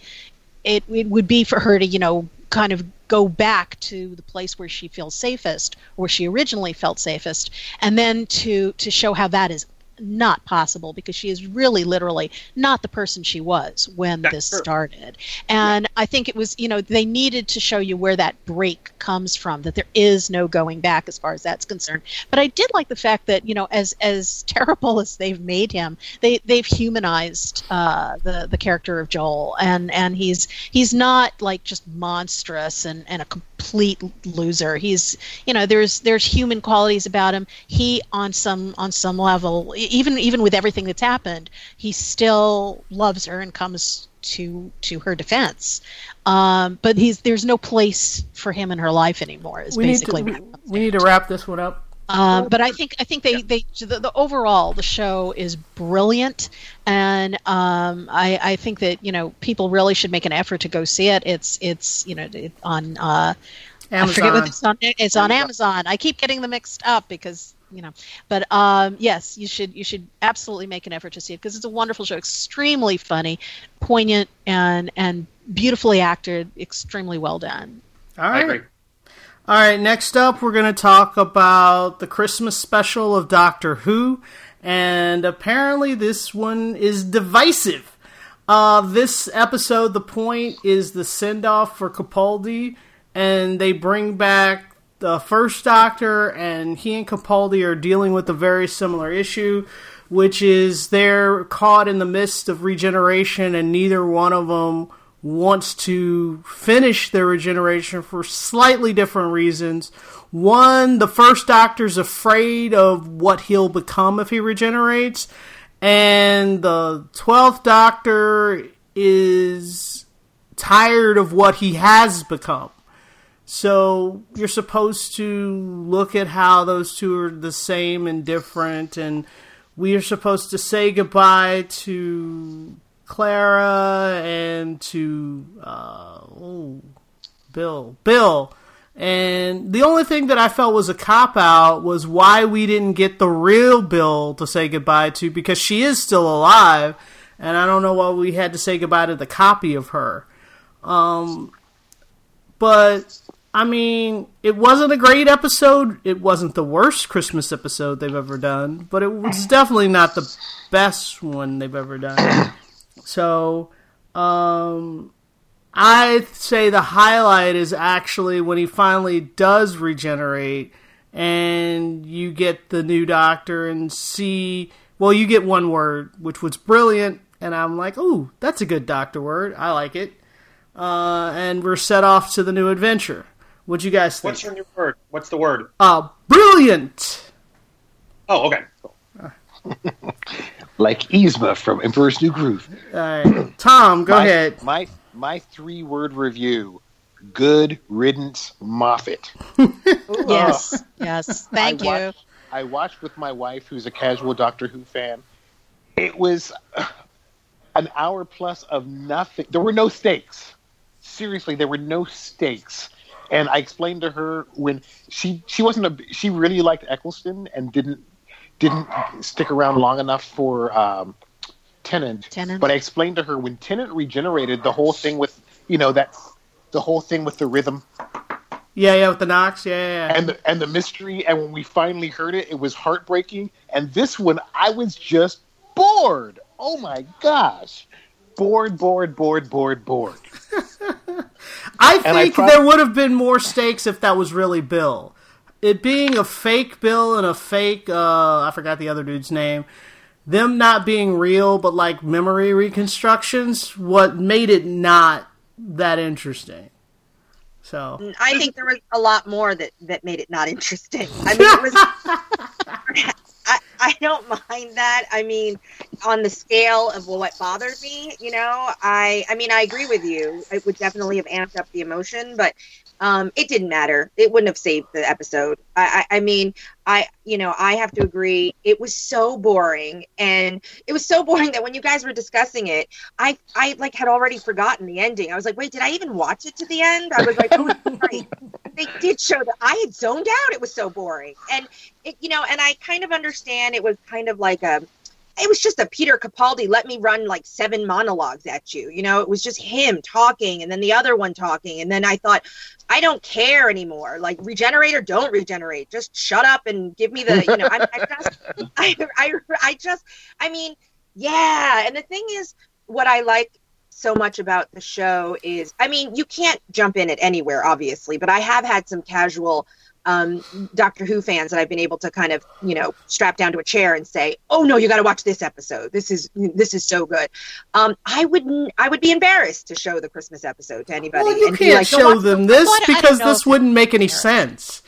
it, it would be for her to, you know, kind of go back to the place where she feels safest, where she originally felt safest, and then to to show how that is not possible because she is really literally not the person she was when That's this true. started. And I think it was, you know, they needed to show you where that break comes from, that there is no going back as far as that's concerned. But I did like the fact that, you know, as as terrible as they've made him, they they've humanized uh, the the character of Joel, and and he's he's not like just monstrous and and a complete loser. He's you know there's there's human qualities about him. He on some on some level, even even with everything that's happened, he still loves her and comes to to her defense. Um, but he's there's no place for him in her life anymore. Is We need, to, basically we, we need to wrap this one up. Um, but I think I think they, they the, the overall the show is brilliant, and um, I, I think that you know people really should make an effort to go see it. It's it's you know it, on uh, I forget what Amazon. it's on. It's on Amazon. I keep getting them mixed up because you know. But um, yes, you should you should absolutely make an effort to see it because it's a wonderful show, extremely funny, poignant, and and beautifully acted, extremely well done. All I right. All right, next up, we're going to talk about the Christmas special of Doctor Who, and apparently this one is divisive. Uh, this episode, the point is the send off for Capaldi, and they bring back the first Doctor, and he and Capaldi are dealing with a very similar issue, which is they're caught in the midst of regeneration, and neither one of them wants to finish their regeneration for slightly different reasons. One, the first doctor's afraid of what he'll become if he regenerates, and the 12th doctor is tired of what he has become. So you're supposed to look at how those two are the same and different, and we are supposed to say goodbye to Clara and to uh, oh, Bill. Bill. And the only thing that I felt was a cop out was why we didn't get the real Bill to say goodbye to because she is still alive, and I don't know why we had to say goodbye to the copy of her. Um, but I mean, it wasn't a great episode. It wasn't the worst Christmas episode they've ever done, but it was definitely not the best one they've ever done. So, um, I'd say the highlight is actually when he finally does regenerate and you get the new doctor and see, well, you get one word, which was brilliant. And I'm like, ooh, that's a good doctor word. I like it. Uh, and we're set off to the new adventure. What you guys think? What's your new word? What's the word? uh, brilliant. Oh, okay. Cool. Like Yzma from Emperor's New Groove. All right, Tom, go my, ahead. My my three word review. Good riddance, Moffat. Yes, yes. Thank I you. watched- I watched with my wife, who's a casual Doctor Who fan. It was an hour plus of nothing. There were no stakes. Seriously, there were no stakes. And I explained to her when she she wasn't a she really liked Eccleston and didn't didn't stick around long enough for um, Tennant. Tennant. But I explained to her when Tennant regenerated, the whole thing with you know that the whole thing with the rhythm Yeah, yeah, with the knocks. Yeah, yeah, yeah. and the, and the mystery. And when we finally heard it, it was heartbreaking. And this one, I was just bored. Oh my gosh, bored, bored, bored, bored, bored. I And I think prob- there would have been more stakes if that was really Bill. It being a fake Bill and a fake, uh, I forgot the other dude's name, them not being real but like memory reconstructions, what made it not that interesting. So, I think there was a lot more that that made it not interesting. I mean, it was. I, I don't mind that. I mean, on the scale of what bothered me, you know, I I mean, I agree with you. It would definitely have amped up the emotion, but um, it didn't matter. It wouldn't have saved the episode. I, I I mean, I you know, I have to agree. It was so boring, and it was so boring that when you guys were discussing it, I I like had already forgotten the ending. I was like, wait, did I even watch it to the end? I was like, oh, right. They did show that I had zoned out. It was so boring, and it, you know, and I kind of understand. It was kind of like a, it was just a Peter Capaldi. Let me run like seven monologues at you. You know, it was just him talking, and then the other one talking, and then I thought, I don't care anymore. Like regenerate or don't regenerate, just shut up and give me the. You know, I, I just, I, I, I just, I mean, yeah. And the thing is, what I like so much about the show is I mean, you can't jump in it anywhere, obviously, but I have had some casual um, Doctor Who fans that I've been able to kind of, you know, strap down to a chair and say, "Oh no, you got to watch this episode. This is this is so good." Um, I wouldn't. I would be embarrassed to show the Christmas episode to anybody. well, you can't like, show them this because this wouldn't make any sense.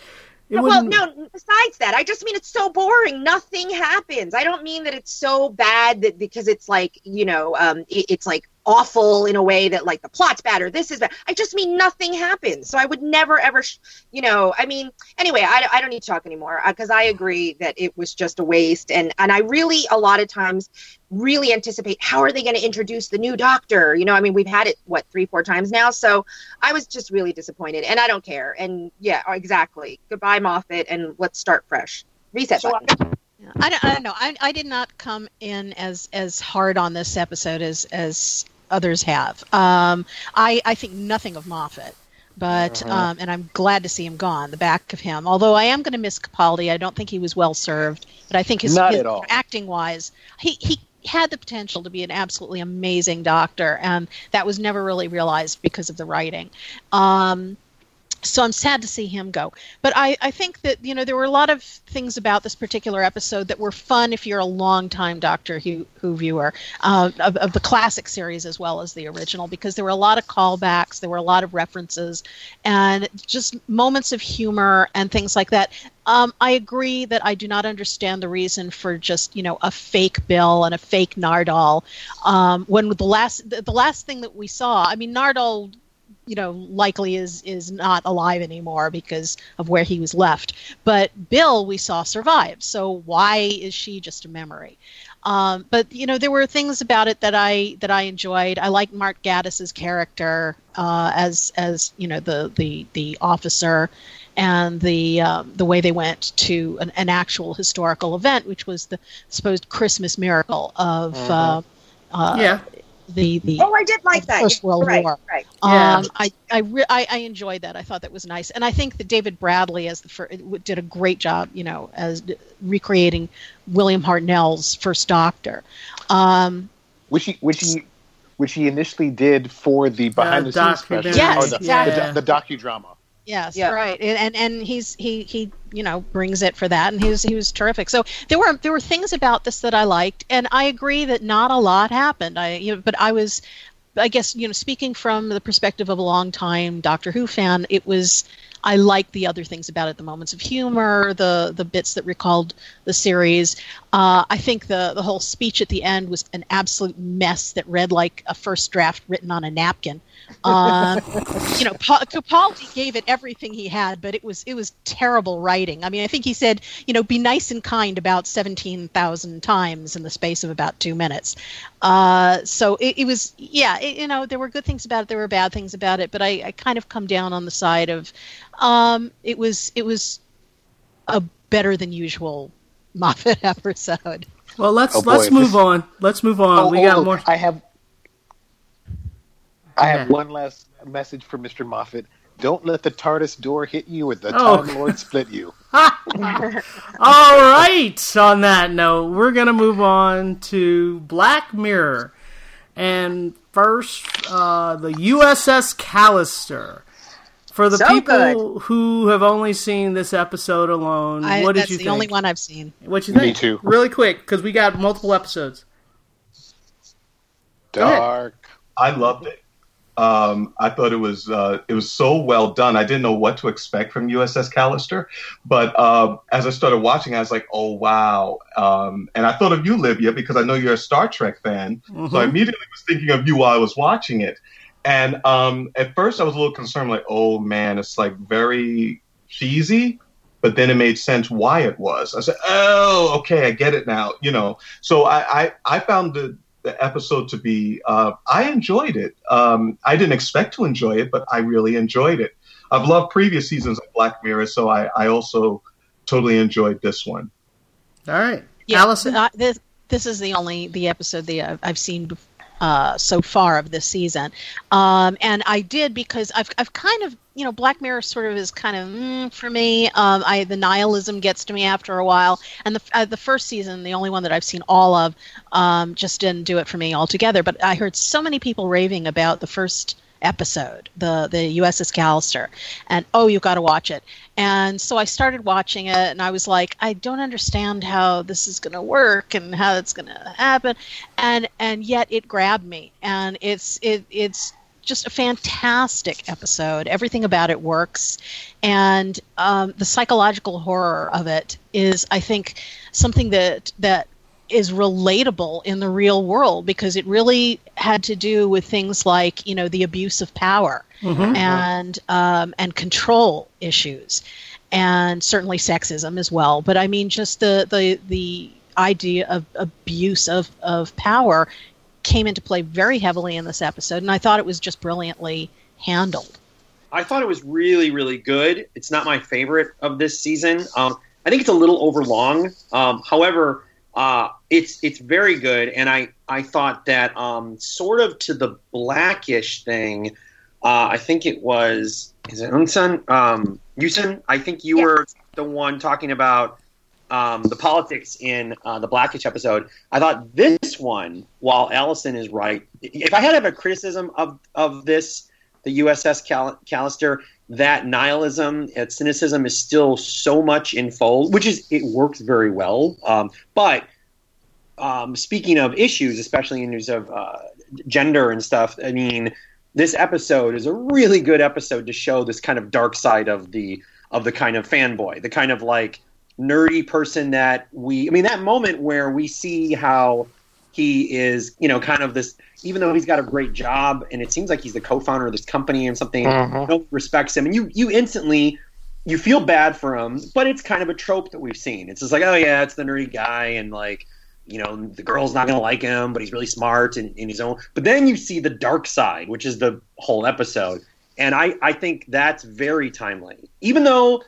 No, well, no. Besides that, I just mean it's so boring. Nothing happens. I don't mean that it's so bad that because it's like you know, um, it, it's like awful in a way that like the plot's bad or this is bad. I just mean nothing happens. So I would never ever, sh- you know. I mean, anyway, I, I don't need to talk anymore uh, because I agree that it was just a waste. And and I really a lot of times really anticipate how are they going to introduce the new doctor you know i mean we've had it what three four times now so i was just really disappointed and i don't care and yeah oh, exactly goodbye moffat and let's start fresh reset button. I don't, I don't know. I, I did not come in as as hard on this episode as as others have. Um, I I think nothing of Moffat. But Uh-huh. um, and I'm glad to see him gone. The back of him, although I am going to miss Capaldi. I don't think he was well served, but I think his, his acting wise, he he had the potential to be an absolutely amazing doctor, and that was never really realized because of the writing. Um, so I'm sad to see him go. But I, I think that, you know, there were a lot of things about this particular episode that were fun if you're a long-time Doctor Who, Who viewer uh, of, of the classic series as well as the original, because there were a lot of callbacks, there were a lot of references, and just moments of humor and things like that. Um, I agree that I do not understand the reason for just you know a fake Bill and a fake Nardole. Um, when the last the, the last thing that we saw, I mean Nardole you know likely is is not alive anymore because of where he was left. But bill we saw survive so why is she just a memory? Um, but you know there were things about it that i that i enjoyed. I like mark gatiss's character uh, as as you know the the the officer and the um, the way they went to an, an actual historical event which was the supposed christmas miracle of uh, uh, yeah. The the Oh, I did like that. First Yeah, World right, War. Right. Yeah. um, I I, re- I I enjoyed that. I thought that was nice, and I think that David Bradley as the fir- did a great job. You know, as recreating William Hartnell's first Doctor. Um, which he which he which he initially did for the behind the scenes special. Yes, or the, exactly. the, the docudrama. Yes, Yeah. right, and and- he's he he you know brings it for that, and he was he was terrific. So there were there were things about this that I liked, and I agree that not a lot happened. I you know, but I was. I guess you know, speaking from the perspective of a long-time Doctor Who fan, it was I liked the other things about it, the moments of humor, the the bits that recalled the series. Uh, I think the the whole speech at the end was an absolute mess that read like a first draft written on a napkin. Um, you know, Pa- Capaldi gave it everything he had, but it was it was terrible writing. I mean, I think he said, you know, be nice and kind about seventeen thousand times in the space of about two minutes. Uh, so it, it was, yeah, it, you know, there were good things about it, there were bad things about it, but I, I kind of come down on the side of, um, it was it was a better than usual Moffat episode. Well, let's Oh, let's move this- on. Let's move on. Oh, we oh, got oh, more. I have I have one last message for Mr. Moffat. Don't let the TARDIS door hit you or the Oh. Time Lord split you. All right. On that note, we're gonna move on to Black Mirror, and first, uh, the USS Callister. For the So people who have only seen this episode alone, I, what did you think? that's the only one I've seen. What you think? Me think? too. Really quick, because we got multiple episodes. Dark. I loved it. Um, I thought it was uh, it was so well done. I didn't know what to expect from USS Callister, but uh, as I started watching, I was like, "Oh wow!" Um, and I thought of you, Livia, because I know you're a Star Trek fan. So I immediately was thinking of you while I was watching it. And um, at first, I was a little concerned, like, "Oh man, it's like very cheesy." But then it made sense why it was. I said, "Oh, okay, I get it now." You know. So I I, I found the the episode to be. Uh, I enjoyed it. Um, I didn't expect to enjoy it, but I really enjoyed it. I've loved previous seasons of Black Mirror, so I, I also totally enjoyed this one. All right, Yeah, Allison. uh, this this is the only the episode that I've, I've seen uh, so far of this season, um, and I did because I've I've kind of you know Black Mirror sort of is kind of mm, for me. Um, I the nihilism gets to me after a while, and the uh, the first season, the only one that I've seen all of, um, just didn't do it for me altogether. But I heard so many people raving about the first episode, the the USS Callister, and oh, you've got to watch it. And so I started watching it, and I was like, I don't understand how this is going to work and how it's going to happen, and and yet it grabbed me, and it's it it's just a fantastic episode. Everything about it works, and um, the psychological horror of it is, I think, something that that is relatable in the real world because it really had to do with things like you know the abuse of power and um, and control issues and certainly sexism as well but i mean just the the the idea of abuse of of power came into play very heavily in this episode and i thought it was just brilliantly handled I thought it was really, really good. It's not my favorite of this season. Um, I think it's a little overlong. Um, however, Uh, it's it's very good, and I I thought that um, sort of to the blackish thing. Uh, I think it was is it Unsun um, Yusun? I think you Yeah. were the one talking about um, the politics in uh, the Blackish episode. I thought this one, while Allison is right, if I had to have a criticism of of this, the USS Cal- Callister, that nihilism and cynicism is still so much in fold, which is it works very well. Um, but um, speaking of issues, especially in news of uh, gender and stuff, I mean, this episode is a really good episode to show this kind of dark side of the of the kind of fanboy, the kind of like nerdy person that we. I mean, that moment where we see how he is, you know, kind of this. Even though he's got a great job, and it seems like he's the co-founder of this company and something, Mhm. no one respects him, and you you instantly you feel bad for him, but it's kind of a trope that we've seen. It's just like, oh yeah, it's the nerdy guy, and like, you know, the girl's not gonna like him, but he's really smart and in his own. But then you see the dark side, which is the whole episode, and I I think that's very timely, even though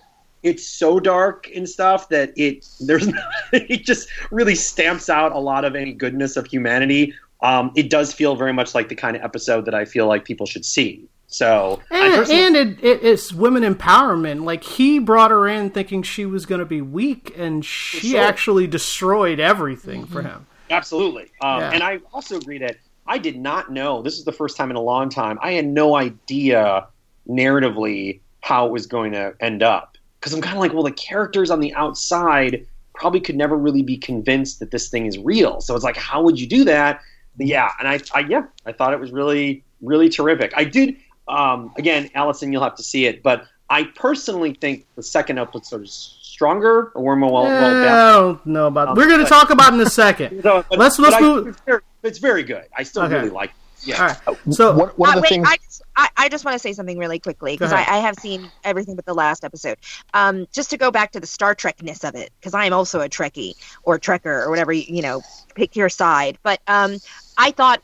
it's so dark and stuff that it there's it just really stamps out a lot of any goodness of humanity. Um, it does feel very much like the kind of episode that I feel like people should see. So And, personally- and it, it, it's women empowerment. Like he brought her in thinking she was going to be weak, and she sure. actually destroyed everything for him. Absolutely. Um, Yeah. And I also agree that I did not know, this is the first time in a long time, I had no idea narratively how it was going to end up. Because I'm kind of like, well, the characters on the outside probably could never really be convinced that this thing is real. So it's like, how would you do that? Yeah. And I, I yeah, I thought it was really, really terrific. I did, um, again, Allison, you'll have to see it, but I personally think the second episode is stronger or we're more well, well balanced. I don't know about. Um, We're going to talk about it in a second. So, but- Let's- let's I- move- It's very, it's very good. I still Okay. really like. It. Yeah. All right. So one, one Uh, of the wait, things I just, I, I just want to say something really quickly because I. I have seen everything but the last episode. Um, just to go back to the Star Trekness of it, because I am also a Trekkie or Trekker or whatever you you know, pick your side. But um, I thought.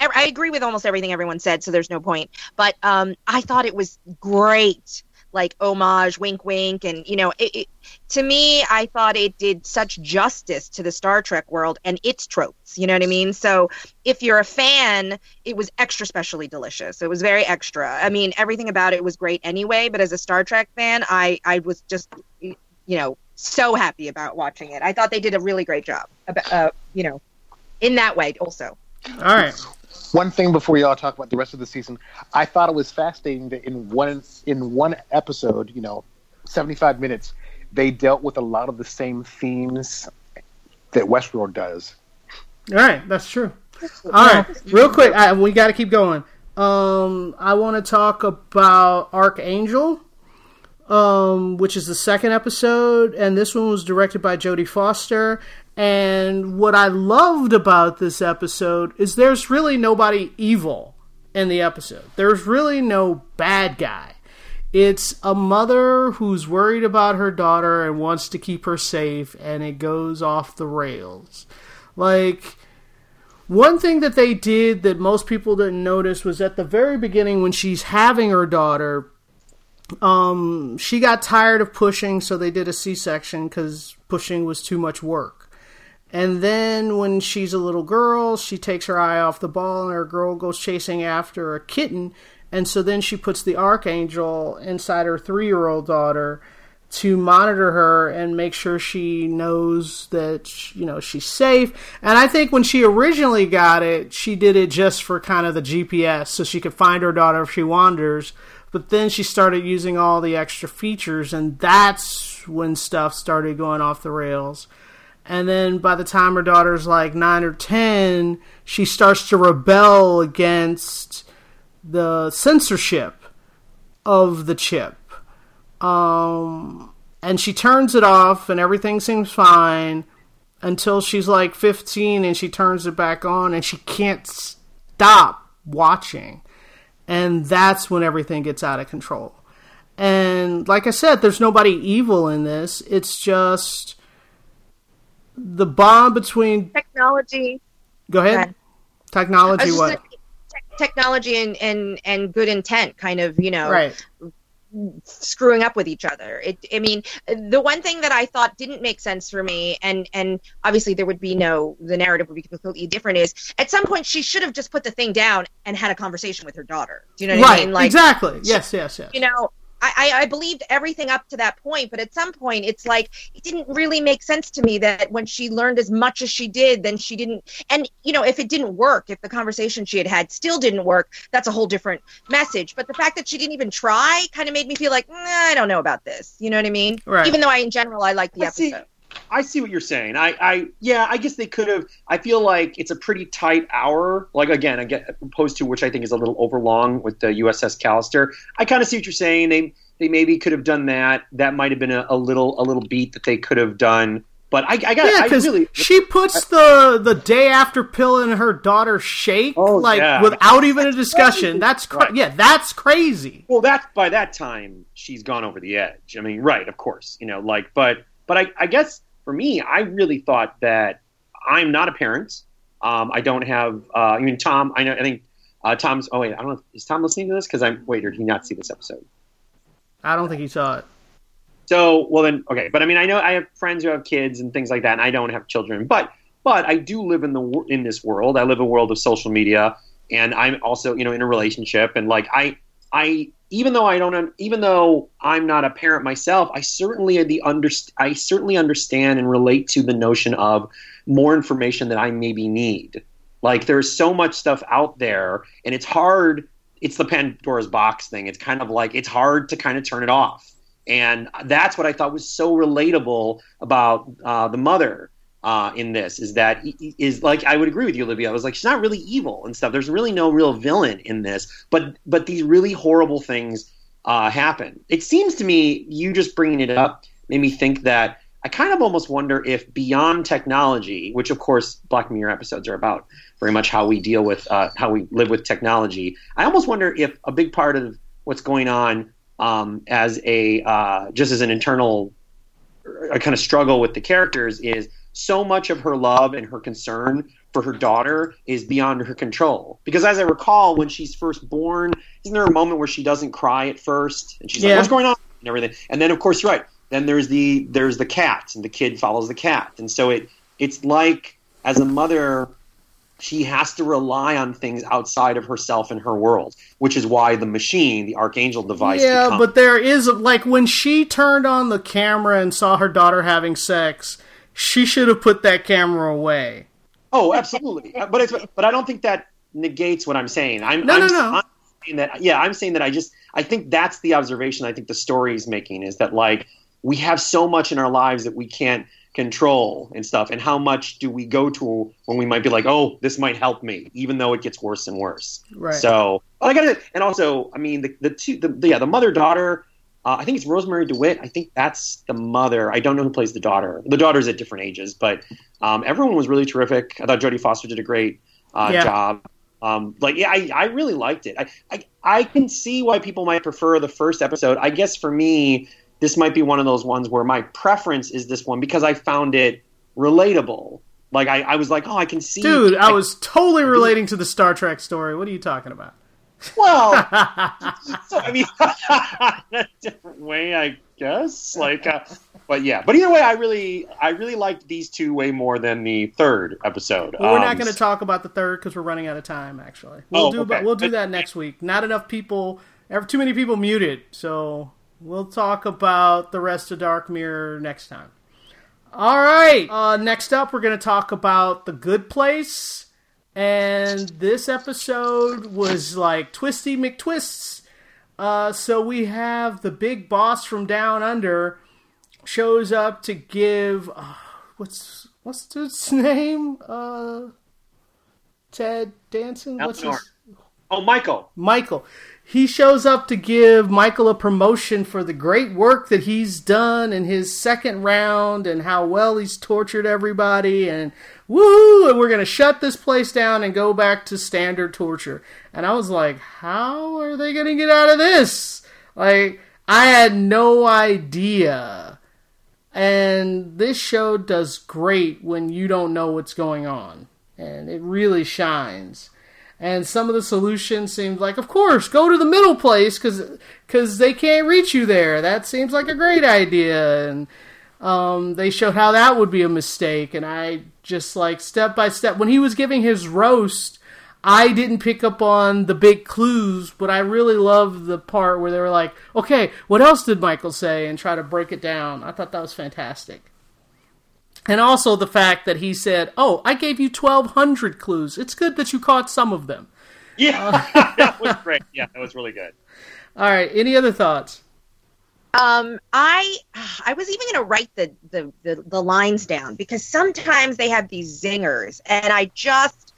I I agree with almost everything everyone said, so there's no point. But um, I thought it was great, like homage, wink, wink, and you know, it, it, to me, I thought it did such justice to the Star Trek world and its tropes. You know what I mean? So if you're a fan, it was extra specially delicious. It was very extra. I mean, everything about it was great anyway. But as a Star Trek fan, I I was just you know so happy about watching it. I thought they did a really great job. About, uh, you know, in that way also. all right. One thing before y'all talk about the rest of the season, I thought it was fascinating that in one in one episode, you know, seventy five minutes, they dealt with a lot of the same themes that Westworld does. All right, that's true. All right, real quick, I, we got to keep going. Um, I want to talk about Archangel, um, which is the second episode, and this one was directed by Jodie Foster. And what I loved about this episode is there's really nobody evil in the episode. There's really no bad guy. It's a mother who's worried about her daughter and wants to keep her safe, and it goes off the rails. Like, one thing that they did that most people didn't notice was at the very beginning when she's having her daughter, um, she got tired of pushing, so they did a C section because pushing was too much work. And then when she's a little girl, she takes her eye off the ball and her girl goes chasing after a kitten. And so then she puts the arkangel inside her three year old daughter to monitor her and make sure she knows that you know she's safe. And I think when she originally got it, she did it just for kind of the GPS so she could find her daughter if she wanders. But then she started using all the extra features and that's when stuff started going off the rails. And then by the time her daughter's like 9 or 10, she starts to rebel against the censorship of the chip. Um, and she turns it off, and everything seems fine until she's like 15 and she turns it back on and she can't stop watching. And that's when everything gets out of control. And like I said, there's nobody evil in this. It's just the bond between. Technology. Go ahead. Go ahead. Technology, I was just what? tech- technology and, and and good intent kind of you know Right. screwing up with each other. It, I mean, the one thing that I thought didn't make sense for me, and and obviously there would be no, the narrative would be completely different. Is at some point she should have just put the thing down and had a conversation with her daughter. Do you know what right, I mean? Like, exactly. Yes, yes, yes. you know. I, I believed everything up to that point, but at some point, it's like it didn't really make sense to me that when she learned as much as she did, then she didn't. And you know, if it didn't work, if the conversation she had had still didn't work, that's a whole different message. But the fact that she didn't even try kind of made me feel like nah, I don't know about this. You know what I mean? Right. Even though I, in general, I like the episode. see. I see what you're saying. I, I, yeah, I guess they could have. I feel like it's a pretty tight hour. Like again, I get opposed to which I think is a little overlong with the USS Callister. I kind of see what you're saying. They, they maybe could have done that. That might have been a, a little, a little beat that they could have done. But I, I got, Yeah, because really, she puts the the day after pill in her daughter's shake, Oh, like yeah. without even a discussion. That's cra- Right. yeah, that's crazy. well, that by that time she's gone over the edge. I mean, right, of course, you know, like, but, but I, I guess for me, I really thought that I'm not a parent. Um, I don't have. Uh, I mean, Tom. I know. I think uh, Tom's. Oh wait, I don't know. Is Tom listening to this? Because I'm. Wait, or did he not see this episode? I don't think he saw it. So, well then, okay. But I mean, I know I have friends who have kids and things like that, and I don't have children. But, but I do live in the in this world. I live a world of social media, and I'm also, you know, in a relationship. And like, I, I, even though I don't, even though I'm not a parent myself, I certainly the under, I certainly understand and relate to the notion of more information that I maybe need. Like, there's so much stuff out there, and it's hard. It's the Pandora's box thing. It's kind of like it's hard to kind of turn it off and that's what I thought was so relatable about uh, the mother uh, in this is that is like I would agree with you, Olivia. I was like she's not really evil and stuff. There's really no real villain in this, but but these really horrible things uh, happen. It seems to me you just bringing it up made me think that I kind of almost wonder if beyond technology, which of course Black Mirror episodes are about, very much how we deal with uh, how we live with technology. I almost wonder if a big part of what's going on um, as a uh, just as an internal a kind of struggle with the characters is so much of her love and her concern for her daughter is beyond her control. Because as I recall, when she's first born, isn't there a moment where she doesn't cry at first and she's Yeah. like, "What's going on?" and everything. And then, of course, you're right. Then there's the there's the cat, and the kid follows the cat, and so it it's like as a mother, she has to rely on things outside of herself and her world, which is why the machine, the Arkangel device, Yeah, becomes- but there is like when she turned on the camera and saw her daughter having sex, she should have put that camera away. Oh, absolutely. Uh, but it's but I don't think that negates what I'm saying. I'm No, I'm, no, no. I'm saying that yeah, I'm saying that I just I think that's the observation I think the story is making is that like we have so much in our lives that we can't control and stuff and how much do we go to when we might be like oh this might help me even though it gets worse and worse Right. so I gotta and also I mean the the two the, the yeah the mother daughter uh, I think it's Rosemarie DeWitt. I think that's the mother. I don't know who plays the daughter. The daughter's at different ages but um, everyone was really terrific. I thought Jodie Foster did a great uh, Yeah. job. Um, like yeah I, I really liked it. I, I I can see why people might prefer the first episode. I guess for me this might be one of those ones where my preference is this one because I found it relatable. Like I, I was like oh I can see Dude, I was totally relating to the Star Trek story. What are you talking about? Well, so, I mean, a different way, I guess. Like, uh, but yeah, but either way, I really, I really liked these two way more than the third episode. Well, we're not Um, going to talk about the third because we're running out of time. Actually, we'll Oh, do okay. we'll do that next week. Not enough people, ever too many people muted, so we'll talk about the rest of Dark Mirror next time. All right. Uh, next up, we're going to talk about the Good Place, and this episode was like twisty McTwists. Uh, so we have the big boss from down under shows up to give uh, what's what's his name? Uh, Ted Danson. What's his Oh, Michael. Michael. He shows up to give Michael a promotion for the great work that he's done in his second round and how well he's tortured everybody and woo and we're gonna shut this place down and go back to standard torture. And I was like, how are they gonna get out of this? Like I had no idea. And this show does great when you don't know what's going on. And it really shines. And some of the solutions seemed like, of course, go to the middle place because they can't reach you there. That seems like a great idea. And um, they showed how that would be a mistake. And I just like step by step. When he was giving his roast, I didn't pick up on the big clues, but I really loved the part where they were like, okay, what else did Michael say? And try to break it down. I thought that was fantastic. And also the fact that he said, "Oh, I gave you 1200 clues. It's good that you caught some of them." Yeah. that was great. Yeah, that was really good. All right, any other thoughts? Um, I I was even going to write the, the the the lines down because sometimes they have these zingers, and I just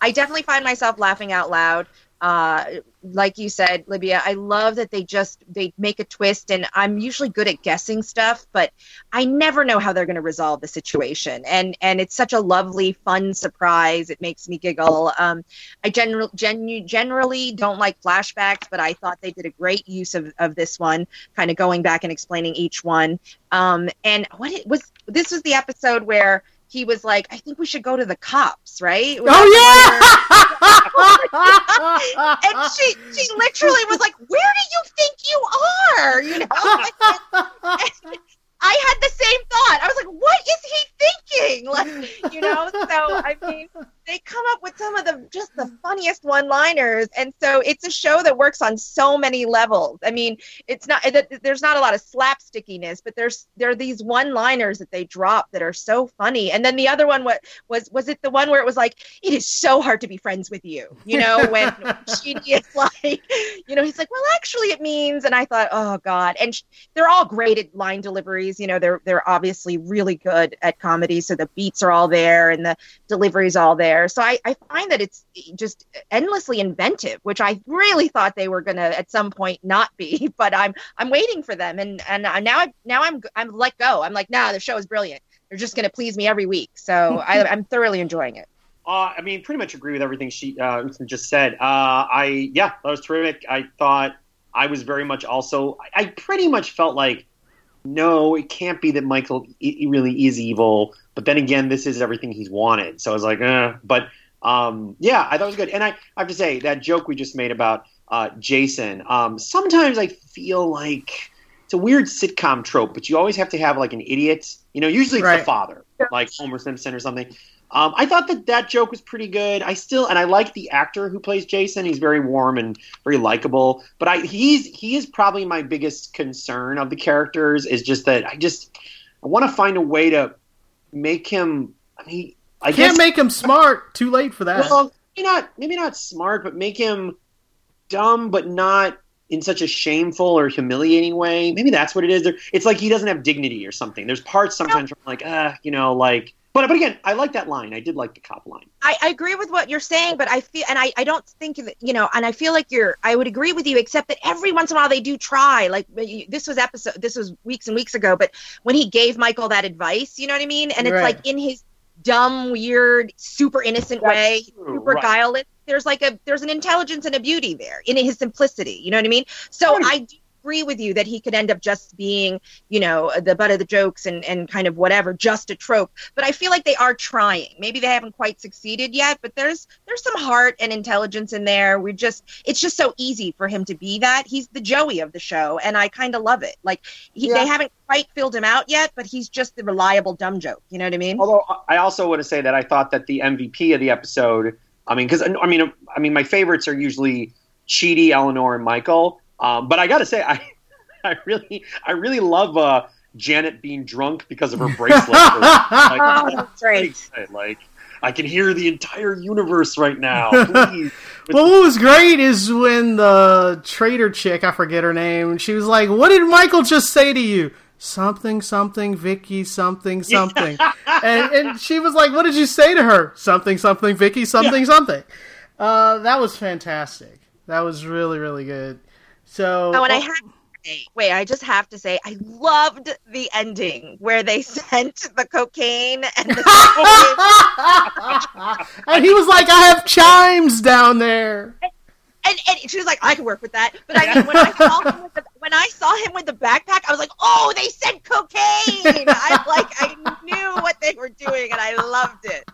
I definitely find myself laughing out loud. Uh, like you said, Livia, I love that they just they make a twist, and I'm usually good at guessing stuff, but I never know how they're going to resolve the situation, and and it's such a lovely, fun surprise. It makes me giggle. Um, I general generally don't like flashbacks, but I thought they did a great use of of this one, kind of going back and explaining each one. Um, and what it was this was the episode where he was like, I think we should go to the cops, right? Oh yeah! and she she literally was like, "Where do you think you are?" You know. I had the same thought. I was like, "What is he thinking?" Like, you know. So I mean, they come up with some of the just the funniest one-liners, and so it's a show that works on so many levels. I mean, it's not there's not a lot of slapstickiness, but there's there are these one-liners that they drop that are so funny. And then the other one, what was was it the one where it was like, "It is so hard to be friends with you," you know, when she is like, you know, he's like, "Well, actually, it means," and I thought, "Oh God," and sh- they're all great at line deliveries. You know, they're they're obviously really good at comedy, so the beats are all there and the delivery's all there. So I, I find that it's just endlessly inventive, which I really thought they were gonna at some point not be, but I'm I'm waiting for them, and and now I now I'm I'm let go. I'm like, nah, the show is brilliant. They're just gonna please me every week, so I, I'm thoroughly enjoying it. Uh, I mean, pretty much agree with everything she uh, just said. Uh, I yeah, that was terrific. I thought I was very much also. I, I pretty much felt like no, it can't be that Michael he really is evil. But then again, this is everything he's wanted. So I was like, eh. but um, yeah, I thought it was good. And I, I have to say that joke we just made about uh, Jason. Um, sometimes I feel like it's a weird sitcom trope, but you always have to have like an idiot. You know, usually it's Right. the father, like Homer Simpson or something. Um, I thought that that joke was pretty good. I still and I like the actor who plays Jason. He's very warm and very likable. But I he's he is probably my biggest concern of the characters is just that I just I want to find a way to make him. I mean, I Can't guess make him smart. Too late for that. well, maybe not maybe not smart, but make him dumb, but not in such a shameful or humiliating way. Maybe that's what it is. It's like he doesn't have dignity or something. There's parts sometimes where I'm like, ah, you know, like. But but again, I like that line. I did like the cop line. I, I agree with what you're saying, but I feel, and I, I don't think that, you know, and I feel like you're, I would agree with you, except that every once in a while they do try. Like this was episode, this was weeks and weeks ago, but when he gave Michael that advice, you know what I mean? And it's Right. like in his dumb, weird, super innocent That's way, true, super right. guileless. There's like a, there's an intelligence and a beauty there in his simplicity. You know what I mean? So Right. I do agree with you that he could end up just being, you know, the butt of the jokes and, and kind of whatever, just a trope. But I feel like they are trying. Maybe they haven't quite succeeded yet, but there's there's some heart and intelligence in there. We just it's just so easy for him to be that. He's the Joey of the show, and I kind of love it. Like he, Yeah. they haven't quite filled him out yet, but he's just the reliable dumb joke. You know what I mean? Although I also want to say that I thought that the MVP of the episode, I mean, because I mean, I mean, my favorites are usually Chidi, Eleanor, and Michael. Um, but I got to say, I, I really, I really love uh, Janet being drunk because of her bracelet. like, Oh, that's pretty great. Like, I can hear the entire universe right now. Well, what was great is when the trader chick, I forget her name, she was like, "What did Michael just say to you?" Something, something, Vicky, something, something, and and she was like, "What did you say to her?" Something, something, Vicky, something, something. Uh, that was fantastic. That was really, really good. So, Oh, and I oh. have to say, wait, I just have to say, I loved the ending where they sent the cocaine and the and he was like, "I have chimes down there." and, and she was like, I can work with that. But I mean, when I saw him with the, when I saw him with the backpack, I was like, oh, they sent cocaine. I like, I knew what they were doing, and I loved it.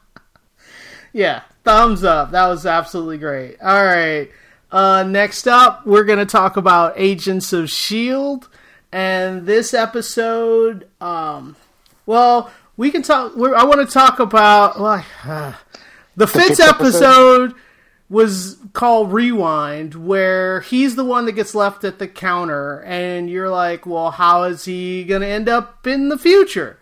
Yeah, thumbs up. That was absolutely great. All right. Uh, next up, we're going to talk about Agents of S.H.I.E.L.D. And this episode, um, well, we can talk. We're, I want to talk about like, uh, the Fitz Fitz episode? episode was called Rewind, where he's the one that gets left at the counter, and you're like, well, how is he going to end up in the future?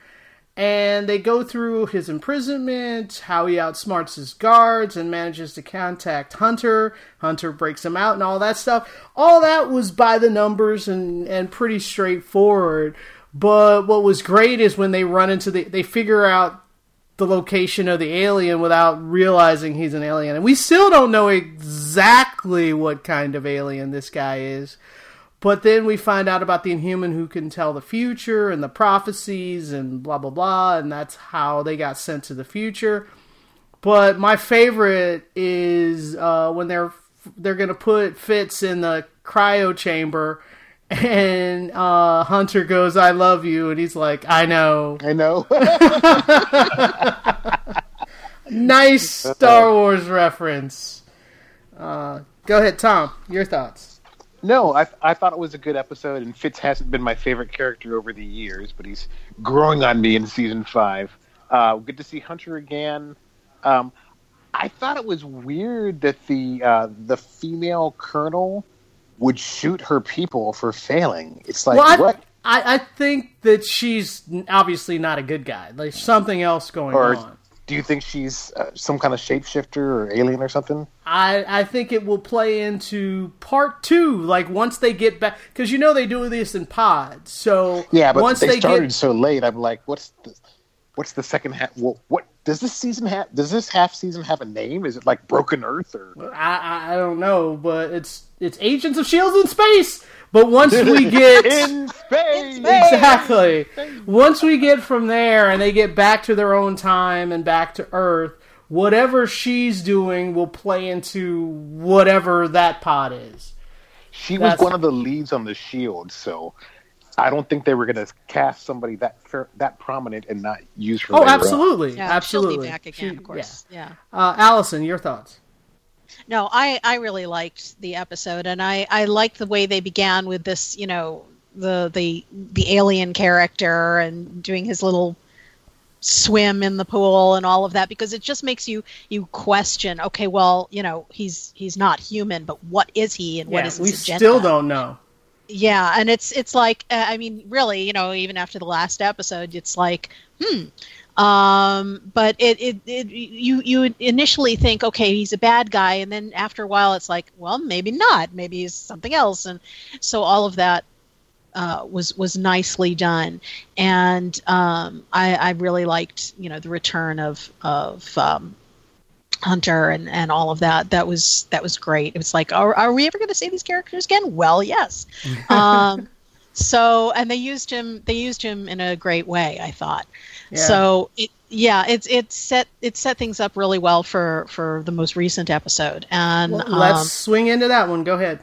And they go through his imprisonment, how he outsmarts his guards and manages to contact Hunter. Hunter breaks him out and all that stuff. All that was by the numbers and, and pretty straightforward. But what was great is when they run into the, they figure out the location of the alien without realizing he's an alien. And we still don't know exactly what kind of alien this guy is. But then we find out about the Inhuman who can tell the future and the prophecies and blah blah blah, and that's how they got sent to the future. But my favorite is uh, when they're they're gonna put Fitz in the cryo chamber, and uh, Hunter goes, "I love you," and he's like, "I know." I know. Nice Star Wars reference. Uh, go ahead, Tom. Your thoughts? No, I I thought it was a good episode, and Fitz hasn't been my favorite character over the years, but he's growing on me in season five. Uh, good to see Hunter again. Um, I thought it was weird that the uh, the female colonel would shoot her people for failing. It's like well, I, what? I, I think that she's obviously not a good guy. There's something else going Or on. Do you think she's uh, some kind of shapeshifter or alien or something? I, I think it will play into part two. Like once they get back, because you know they do this in pods. So Yeah, but once they, they, started get, so late. I'm like, what's the what's the second half? What, what does this season have? Does this half season have a name? Is it like Broken Earth or? I, I I don't know, but it's it's Agents of Shields in space. But once we get in space. exactly, once we get from there and they get back to their own time and back to Earth, whatever she's doing will play into whatever that pod is. She was one of the leads on the Shield, so I don't think they were going to cast somebody that fair, that prominent and not use her. Oh, later on. absolutely, Yeah, absolutely. she'll be back again, She- of course. Yeah. yeah. Uh, Allison, your thoughts? No, I, I really liked the episode, and I, I liked the way they began with this, you know, the the the alien character and doing his little swim in the pool and all of that because it just makes you you question. Okay, well, you know, he's he's not human, but what is he and what yeah, is we agenda? still don't know. Yeah, and it's it's like uh, I mean, really, you know, even after the last episode, it's like, hmm. Um, but it, it it you you initially think, okay, he's a bad guy, and then after a while, it's like, well, maybe not, maybe he's something else, and so all of that uh, was was nicely done, and um, I, I really liked you know the return of of um, Hunter and, and all of that. That was that was great. It was like, are, are we ever going to see these characters again? Well, yes. um, so and they used him they used him in a great way. I thought. Yeah. So it, yeah, it's it set it set things up really well for for the most recent episode, and Well, let's um, swing into that one. Go ahead.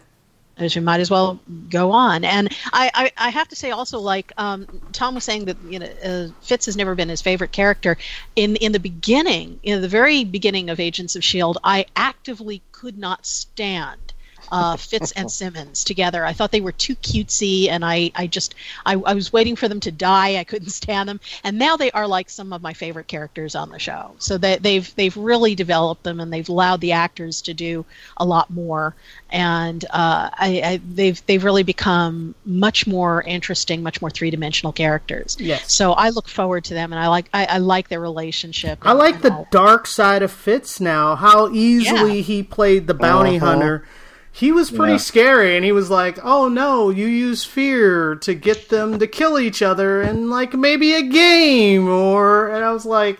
as we might as well go on. And I, I, I have to say also, like um, Tom was saying that you know uh, Fitz has never been his favorite character. In in the beginning, in the very beginning of Agents of Shield, I actively could not stand. Uh, Fitz and Simmons together. I thought they were too cutesy, and I, I just, I, I was waiting for them to die. I couldn't stand them, and now they are like some of my favorite characters on the show. So they, they've, they've really developed them, and they've allowed the actors to do a lot more and uh, I, I, they've they've really become much more interesting, much more three dimensional characters. Yes. So I look forward to them, and I like I, I like their relationship. I like the all- dark side of Fitz now. How easily he played the bounty Uh-huh. hunter. He was pretty Yeah. scary, and he was like, "Oh no, you use fear to get them to kill each other, and like maybe a game." Or, and I was like,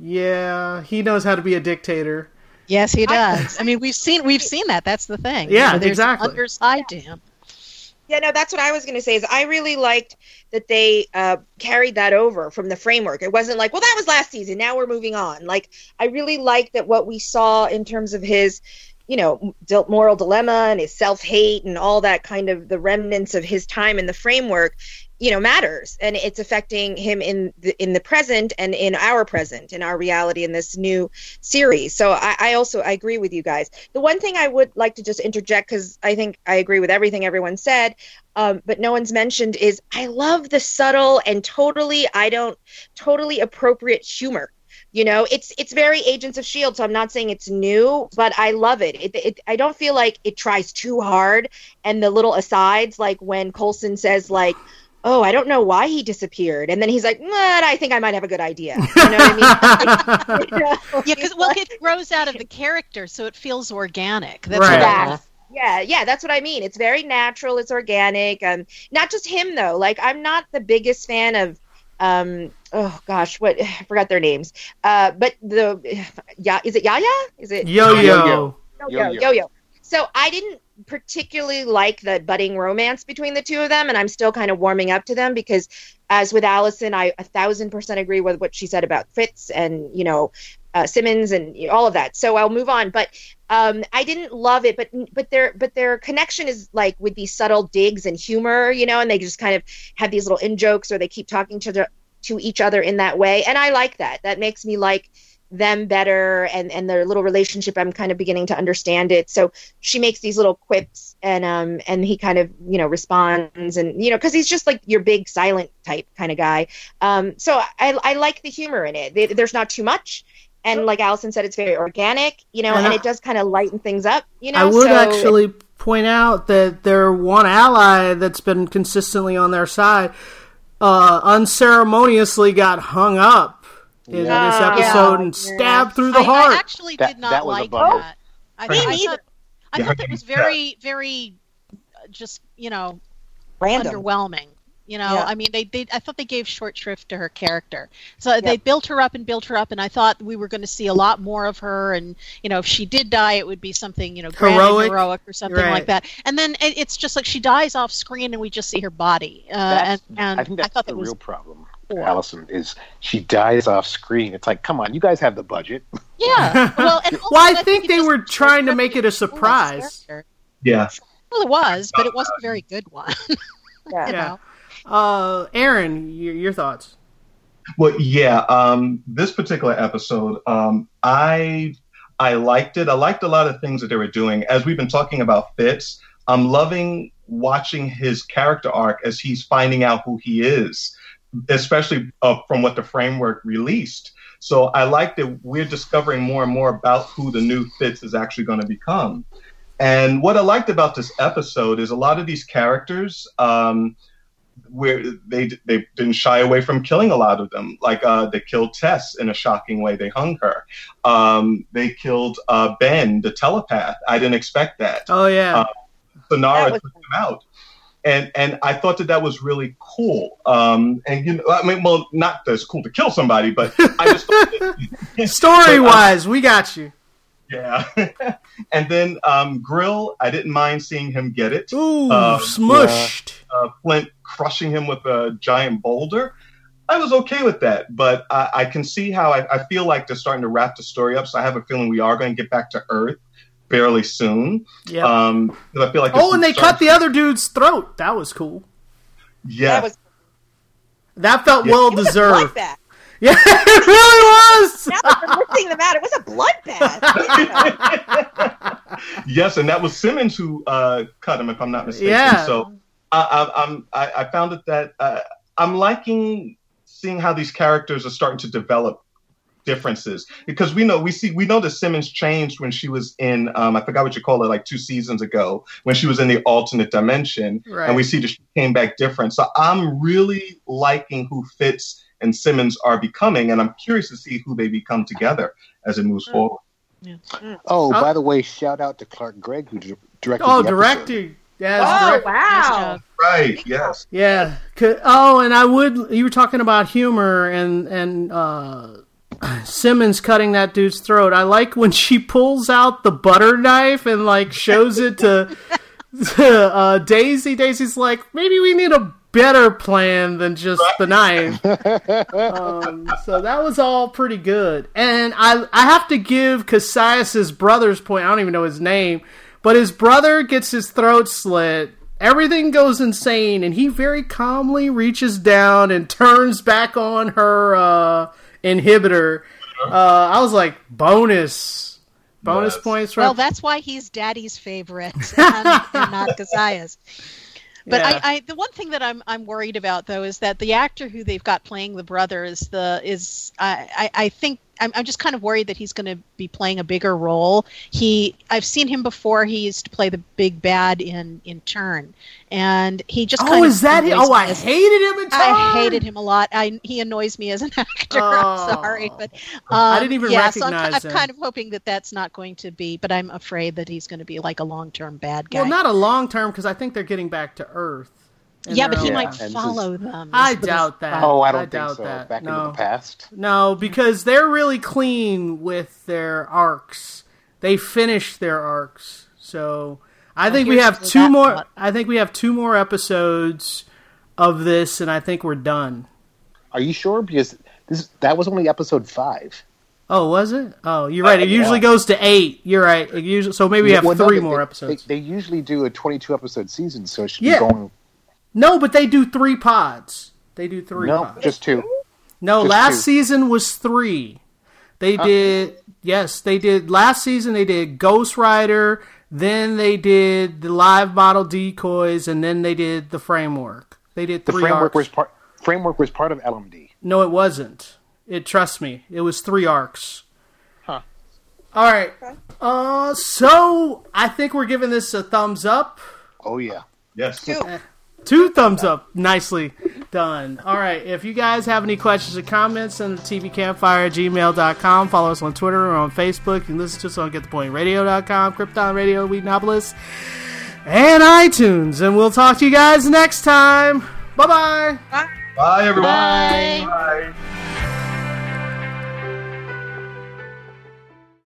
"Yeah, he knows how to be a dictator." Yes, he does. I, mean, we've seen we've seen that. That's the thing. Yeah, there's exactly. An underside to him. Yeah, no, that's what I was going to say. Is I really liked that they uh, carried that over from the framework. It wasn't like, well, that was last season. Now we're moving on. Like, I really liked that what we saw in terms of his, you know, moral dilemma and his self hate and all that kind of the remnants of his time in the framework. you know matters. And it's affecting him in the in the present and in our present in our reality in this new series. So i, I also i agree with you guys. The one thing i would like to just interject because i think i agree with everything everyone said um, but no one's mentioned is i love the subtle and totally i don't totally appropriate humor you know it's it's very agents of shield so i'm not saying it's new but i love it. It, it i don't feel like it tries too hard and the little asides like when coulson says like oh, I don't know why he disappeared. And then he's like, But I think I might have a good idea. You know what I mean? you know, yeah, because well, it grows out of the character, so it feels organic. That's Right. what I Yeah. yeah, yeah, that's what I mean. It's very natural. It's organic. Um, not just him though. Like I'm not the biggest fan of, um, oh gosh, what I forgot their names. Uh, but the, yeah, is it Yaya? Is it Yo yo. Yo-yo. Yo-yo, Yo-yo. yo-yo. So I didn't particularly like the budding romance between the two of them, and I'm still kind of warming up to them because, as with Allison, I a thousand percent agree with what she said about Fitz and you know uh, Simmons and you know, all of that. So I'll move on, but um, I didn't love it, but but their but their connection is like with these subtle digs and humor, you know, and they just kind of have these little in jokes or they keep talking to the, to each other in that way, and I like that. That makes me like them better and and their little relationship i'm kind of beginning to understand it. So she makes these little quips and um and he kind of you know responds and you know because he's just like your big silent type kind of guy. Um so i i like the humor in it. There- there's not too much. And like allison said it's very organic you know And and, I- it does kind of lighten things up you know I would so actually point out that their one ally that's been consistently on their side uh, unceremoniously got hung up in Yeah. this Oh, episode yeah. and stabbed through the I, heart. I actually That- did not that like that. I, Me I thought, I thought that was very, very, uh, just you know, random underwhelming. You know, Yeah. I mean, they, they, I thought they gave short shrift to her character. So they built her up and built her up, and I thought we were going to see a lot more of her. And you know, if she did die, it would be something you know grand Heroic. and heroic or something Right. like that. And then it, it's just like she dies off screen, and we just see her body. Uh, and, and I think that's thought the that was real problem. poor. Allison is she dies off screen. It's like, come on, you guys have the budget. yeah. Well, and also, Well, I think think they were trying to make it a surprise. Yeah. Well, it was, but it wasn't a very good one. Yeah. you Yeah. know? Uh, Aaron, your, your thoughts? Well, yeah. Um, this particular episode, um, I I liked it. I liked a lot of things that they were doing. As we've been talking about Fitz, I'm loving watching his character arc as he's finding out who he is, especially uh, from what the framework released. So I like that we're discovering more and more about who the new Fitz is actually going to become. And what I liked about this episode is a lot of these characters. Um, where they they didn't shy away from killing a lot of them. Like uh, they killed Tess in a shocking way. They hung her. Um, they killed uh, Ben, the telepath. I didn't expect that. Oh yeah, Uh, Sinara was- took him out. And and I thought that that was really cool. Um, and you know, I mean, well, not that it's cool to kill somebody, but I just thought that- story wise, we got you. yeah. and then um, Grill, I didn't mind seeing him get it. Ooh, Um, smushed. Uh, Flint crushing him with a giant boulder. I was okay with that, but I, I can see how I, I feel like they're starting to wrap the story up. So I have a feeling we are going to get back to Earth fairly soon. Yeah. Um, 'cause I feel like oh, and they cut the other dude's throat. That was cool. Yeah, that was That felt Yeah. well it was deserved. bloodbath. Yeah, it really was. now that we're lifting them out, it was a bloodbath. yes, and that was Simmons who uh, cut him, if I'm not mistaken. Yeah. So I, I, I'm I, I found it that uh, I'm liking seeing how these characters are starting to develop differences because we know we see we know that Simmons changed when she was in um, I forgot what you call it like two seasons ago when she was in the alternate dimension Right. and we see that she came back different. So I'm really liking who Fitz and Simmons are becoming, and I'm curious to see who they become together as it moves forward. Oh, Oh. by the way, shout out to Clark Gregg who directed. Oh, the episode. directing. Yeah, oh direct- Nice wow! job. Right? Yes. Yeah. Oh, and I would. You were talking about humor and and uh, Simmons cutting that dude's throat. I like when she pulls out the butter knife and like shows it to, to uh, Daisy. Daisy's like, maybe we need a better plan than just the knife. um, so that was all pretty good. And I I have to give Kasius's brother's point. I don't even know his name, but his brother gets his throat slit. everything goes insane, and he very calmly reaches down and turns back on her uh, inhibitor. Uh, I was like, bonus, bonus Yes. points. Well, that's why he's Daddy's favorite and, and not Kasius's. But Yeah. I, I, the one thing that I'm I'm worried about though is that the actor who they've got playing the brother is the is I I, I think I'm, I'm just kind of worried that he's going to be playing a bigger role. He I've seen him before. He used to play the big bad in in Turn, and he just oh, is that? annoys Oh, I as- hated him. In I hated him a lot. I, he annoys me as an actor. Oh. I'm sorry, but um, I didn't even yeah, so I'm, recognize I'm kind of hoping that that's not going to be. But I'm afraid that he's going to be like a long-term bad guy. Well, not a long term because I think they're getting back to Earth. And yeah, but he Yeah, might and follow them. I doubt that. Oh, I I don't think doubt so. that. Back No. into the past. No, because they're really clean with their arcs. They finished their arcs. So I think we have two more thought. I think we have two more episodes of this and I think we're done. Are you sure? Because this that was only episode five. Oh, was it? Oh, you're right. Uh, it yeah. usually goes to 8. You're right. It usually so maybe we have Well, no, 3 they- more episodes. They, they usually do a twenty-two episode season, so it should Yeah. be going. No, but they do 3 pods. They do 3 No, pods. just two. No, Just last two. season was three. They did yes, they did last season they did Ghost Rider, then they did the live model decoys, and then they did the framework. They did The framework arcs. was part. Framework was part of LMD. No, it wasn't. It trust me, it was three arcs. Huh. All right. Uh, so I think we're giving this a thumbs up. Oh yeah. Yes. Two thumbs up. Nicely done. All right. If you guys have any questions or comments, send them to tvcampfire at gmail.com. Follow us on Twitter or on Facebook. You can listen to us on getthepointradio.com, Krypton Radio, Wheatonopolis, and iTunes. And we'll talk to you guys next time. Bye-bye. Bye, everyone. Bye. Bye.